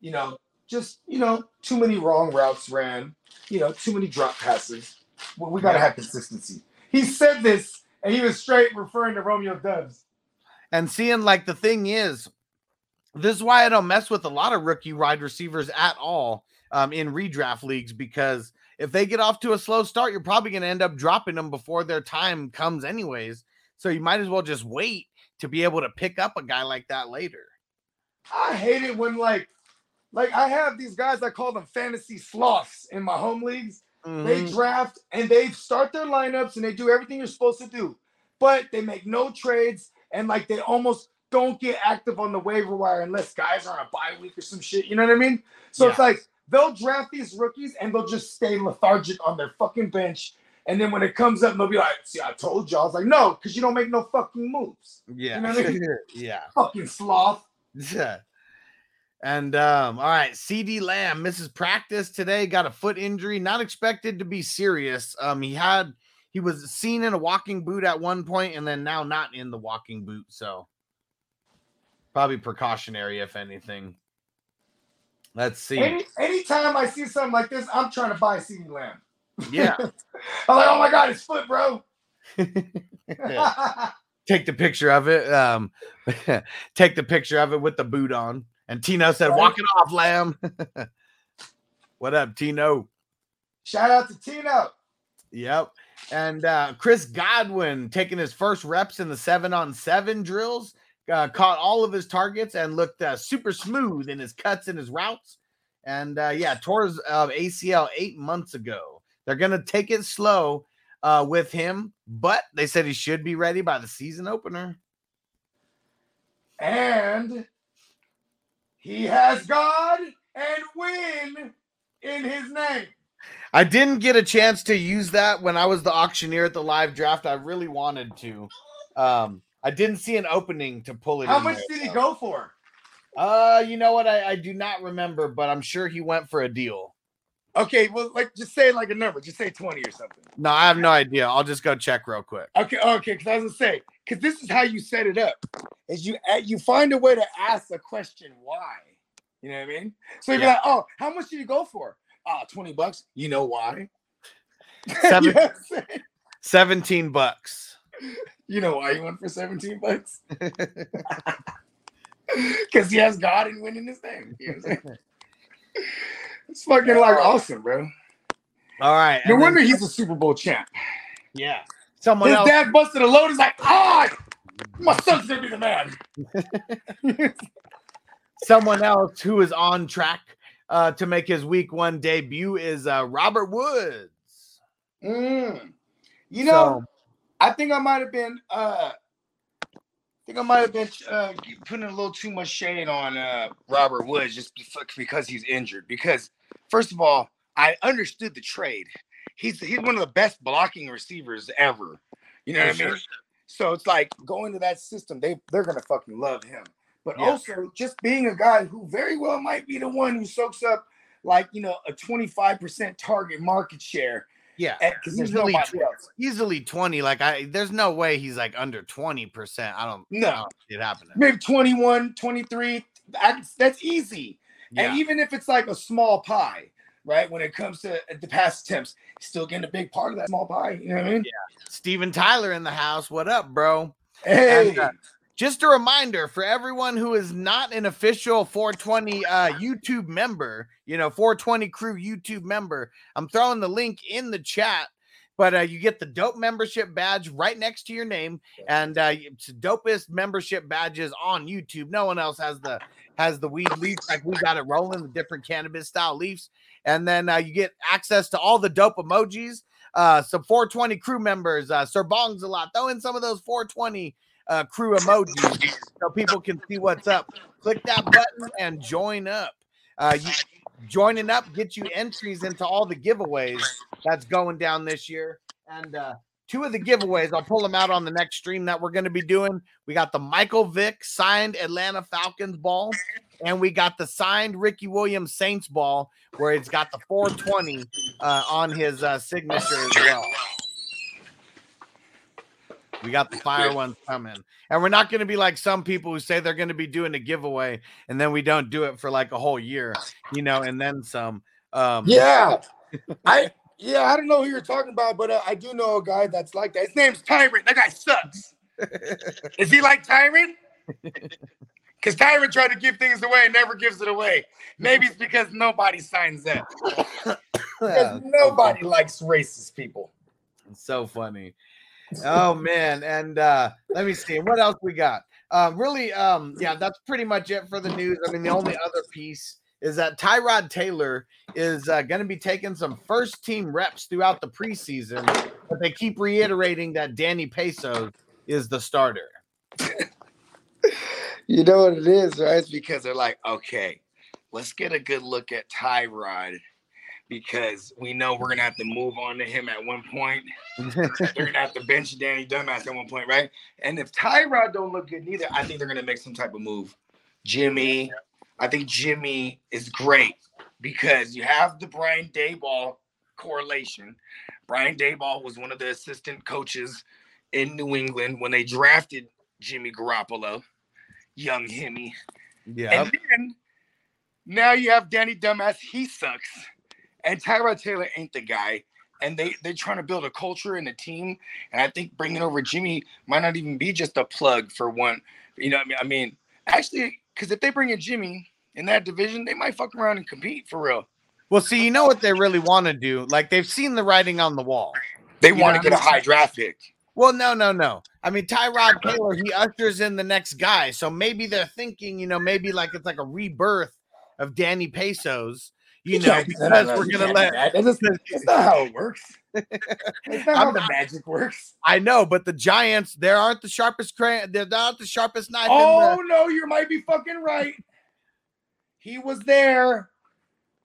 you know, just you know, too many wrong routes ran. You know, too many drop passes. Well, we gotta Yeah. have consistency. He said this, and he was straight referring to Romeo Doubs. And seeing like the thing is, this is why I don't mess with a lot of rookie wide receivers at all um, in redraft leagues because if they get off to a slow start, you're probably going to end up dropping them before their time comes, anyways. So you might as well just wait to be able to pick up a guy like that later. I hate it when like, like I have these guys I call them fantasy sloths in my home leagues. They Mhm. draft and they start their lineups and they do everything you're supposed to do, but they make no trades and like they almost don't get active on the waiver wire unless guys are on a bye week or some shit. You know what I mean? So it's like they'll draft these rookies and they'll just stay lethargic on their fucking bench. And then when it comes up, they'll be like, "See, I told you." I was like, "No, because you don't make no fucking moves, Yeah. You know what I mean? yeah. fucking sloth." Yeah. And um, all right, CeeDee Lamb misses practice today, got a foot injury, not expected to be serious. Um, he had he was seen in a walking boot at one point and then now not in the walking boot, so probably precautionary if anything. Let's see. Any anytime I see something like this, I'm trying to buy CeeDee Lamb. Yeah. I'm like, "Oh my god, it's foot, bro." Take the picture of it. Um take the picture of it with the boot on. And Tino said, Walk it off, Lamb. what up, Tino? Shout out to Tino. Yep. And uh, Chris Godwin taking his first reps in the seven on seven drills, uh, caught all of his targets and looked uh, super smooth in his cuts and his routes. and uh, yeah, tore his uh, ACL eight months ago. They're gonna take it slow uh, with him, but they said he should be ready by the season opener. And he has God and win in his name. I didn't get a chance to use that when I was the auctioneer at the live draft. I really wanted to. Um, I didn't see an opening to pull it. How much there, did he so. go for? Uh, you know what? I, I do not remember, but I'm sure he went for a deal. Okay, well, like just say like a number. Just say 20 or something. No, I have no idea. I'll just go check real quick. Okay, okay, because I was gonna say, because this is how you set it up. Is you you find a way to ask the question why. You know what I mean? So you're Yeah. like, oh, how much did you go for? Ah, 20 bucks. You know why? Seven- you, know what I'm saying? 17 bucks. You know why you went for 17 bucks? Because he has God and winning his name. You know what I'm saying? It's fucking like awesome, bro. All right. No and then- wonder he's a Super Bowl champ. yeah. Someone His else. dad busted a load. He's like, ah, my son's gonna be the man. someone else who is on track uh, to make his week one debut is uh, Robert Woods. Mm. You know, So, I think I might have been uh I think I might have been uh putting a little too much shade on uh Robert Woods just because he's injured. Because first of all, I understood the trade. He's he's one of the best blocking receivers ever. You know what For I mean? So it's like going to that system, they they're gonna fucking love him. But Yeah. also just being a guy who very well might be the one who soaks up like you know a 25% target market share yeah, Easily easily 20. Like, I there's no way he's like under 20%. I don't, No. I don't it happening. maybe 21, 23. I, that's easy. Yeah. And even if it's like a small pie, right? When it comes to the past attempts, still getting a big part of that small pie. You know what I mean? Yeah. Steven Tyler in the house. What up, bro? Hey, And, uh, Just a reminder for everyone who is not an official 420 uh, YouTube member, you know, 420 Crew YouTube member, I'm throwing the link in the chat. But uh, you get the dope membership badge right next to your name, and uh, it's the dopest membership badges on YouTube. No one else has the has the weed leaf like we got it rolling, the different cannabis style leaves, and then uh, you get access to all the dope emojis. Uh, some 420 crew members, uh, Sir Bongs a lot. Throw in some of those 420 uh, crew emojis so people can see what's up. Click that button and join up. Uh, you, joining up gets you entries into all the giveaways that's going down this year. And uh, two of the giveaways, I'll pull them out on the next stream that we're going to be doing. We got the Michael Vick signed Atlanta Falcons ball, and we got the signed Ricky Williams Saints ball, where it's got the 420 uh, on his uh, signature as well. We got the fire ones coming. And we're not going to be like some people who say they're going to be doing a giveaway and then we don't do it for like a whole year, you know, and then some. Um, yeah, I yeah, I don't know who you're talking about, but uh, I do know a guy that's like that. His name's Tyrant. That guy sucks. Is he like Tyrant? Because Tyrant tried to give things away and never gives it away. Maybe it's because nobody signs up. Because nobody likes racist people. It's so funny. Oh man, and uh let me see what else we got. Um, really, um, yeah, that's pretty much it for the news. I mean, the only other piece is that Tyrod Taylor is uh, going to be taking some first team reps throughout the preseason, but they keep reiterating that Danny Peso is the starter. You know what it is, right? It's because they're like, okay, let's get a good look at Tyrod because we know we're gonna have to move on to him at one point. they're gonna have to bench Danny Dumbass at one point, right? And if Tyrod don't look good neither, I think they're gonna make some type of move. Jimmy, I think Jimmy is great because you have the Brian Daboll correlation. Brian Daboll was one of the assistant coaches in New England when they drafted Jimmy Garoppolo, young Himmy. Yeah, And then now you have Danny Dumbass, he sucks. And Tyrod Taylor ain't the guy. And they, they're trying to build a culture and a team. And I think bringing over Jimmy might not even be just a plug for one. You know I mean? I mean, actually, because if they bring in Jimmy in that division, they might fuck around and compete for real. Well, see, you know what they really want to do? Like they've seen the writing on the wall. They want to get a high draft pick. Well, no, no, no. I mean, Tyrod Taylor, he ushers in the next guy. So maybe they're thinking, you know, maybe like it's like a rebirth of Danny Pesos. You, know, because we're gonna let that. That's, that's not how it works. That's not how the not- magic works. I know, but the Giants, they aren't the sharpest crayon, they're not the sharpest knife. Oh in the, no, you might be fucking right. He was there.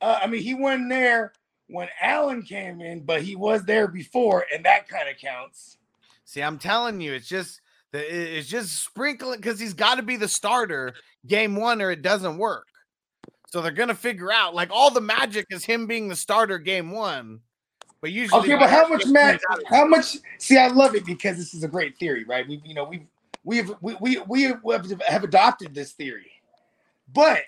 Uh, I mean, he wasn't there when Allen came in, but he was there before, and that kind of counts. see, I'm telling you, it's just the, it's just sprinkling because he's got to be the starter game one, or it doesn't work. So they're gonna figure out like all the magic is him being the starter game one. But usually, Okay, but how much just Matt? comes out of- How much? See, I love it because this is a great theory, right? We, you know, we we've we we we have, have adopted this theory, but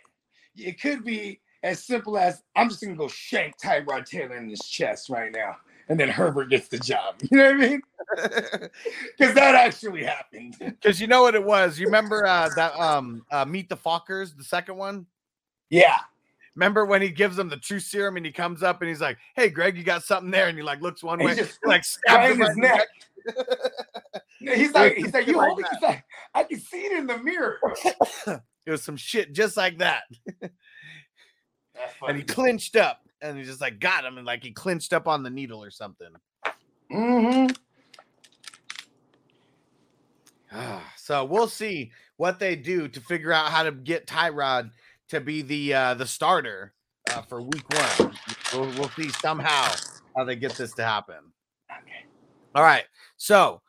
it could be as simple as I'm just gonna go shank Tyrod Taylor in his chest right now, and then Herbert gets the job. You know what I mean? Because that actually happened. Because you know what it was. You remember uh, that um uh, Meet the Fockers, the second one. Yeah. Remember when he gives them the true serum and he comes up and he's like, "Hey, Greg, you got something there?" And he like looks one And way, just like stabs him his right in neck. He's like, he's like, you Like hold it. He's like, I can see it in the mirror. It was some shit just like that, and he clinched up, and he just like got him, and like he clinched up on the needle or something. Mm-hmm. so we'll see what they do to figure out how to get Tyrod to be the uh, the starter uh, for Week One. We'll, we'll see somehow how they get this to happen. Okay. All right. So,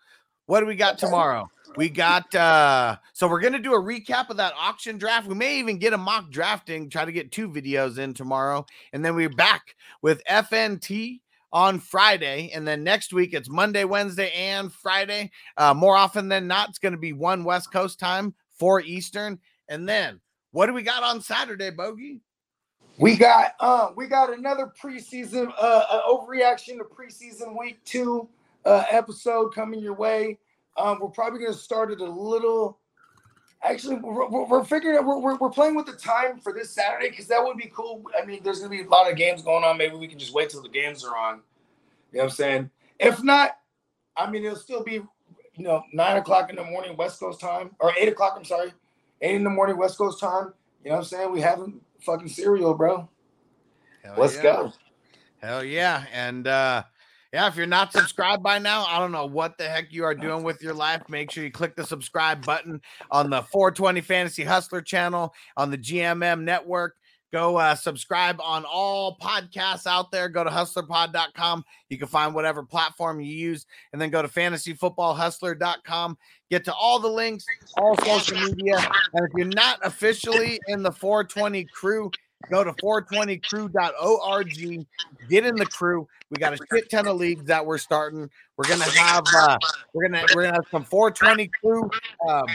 what do we got tomorrow? We got uh so we're gonna do a recap of that auction draft. We may even get a mock drafting, try to get two videos in tomorrow, and then we're back with FNT on Friday, and then next week it's Monday, Wednesday, and Friday. Uh, more often than not, it's gonna be one West Coast time, four Eastern, and then what do we got on Saturday, Bogey? We got uh we got another preseason uh, uh overreaction to preseason week two uh episode coming your way. Um we're probably gonna start it a little actually we're, we're, figuring out we're, we're, we're playing with the time for this Saturday because that would be cool. I mean there's gonna be a lot of games going on. Maybe we can just wait till the games are on. You know what I'm saying? If not, I mean it'll still be you know nine o'clock in the morning West Coast time or eight o'clock, I'm sorry, eight in the morning West Coast time. You know what I'm saying? We having fucking cereal, bro. Hell Let's yeah. go. Hell yeah. And uh yeah, if you're not subscribed by now, I don't know what the heck you are doing with your life. Make sure you click the subscribe button on the 420 Fantasy Hustler channel on the GMM network. Go uh, subscribe on all podcasts out there. Go to hustlerpod.com. You can find whatever platform you use, and then go to fantasyfootballhustler.com. Get to all the links, all social media. And if you're not officially in the 420 crew, go to 420crew.org. Get in the crew. We got a shit ton of leagues that we're starting. We're gonna have uh, we're gonna we're gonna have some 420 crew um,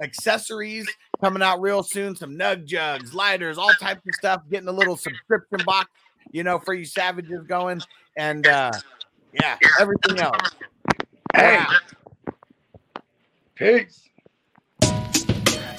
accessories coming out real soon. Some nug jugs, lighters, all types of stuff. Getting a little subscription box, you know, for you savages going, and uh, yeah, everything else. Hey, Wow. peace.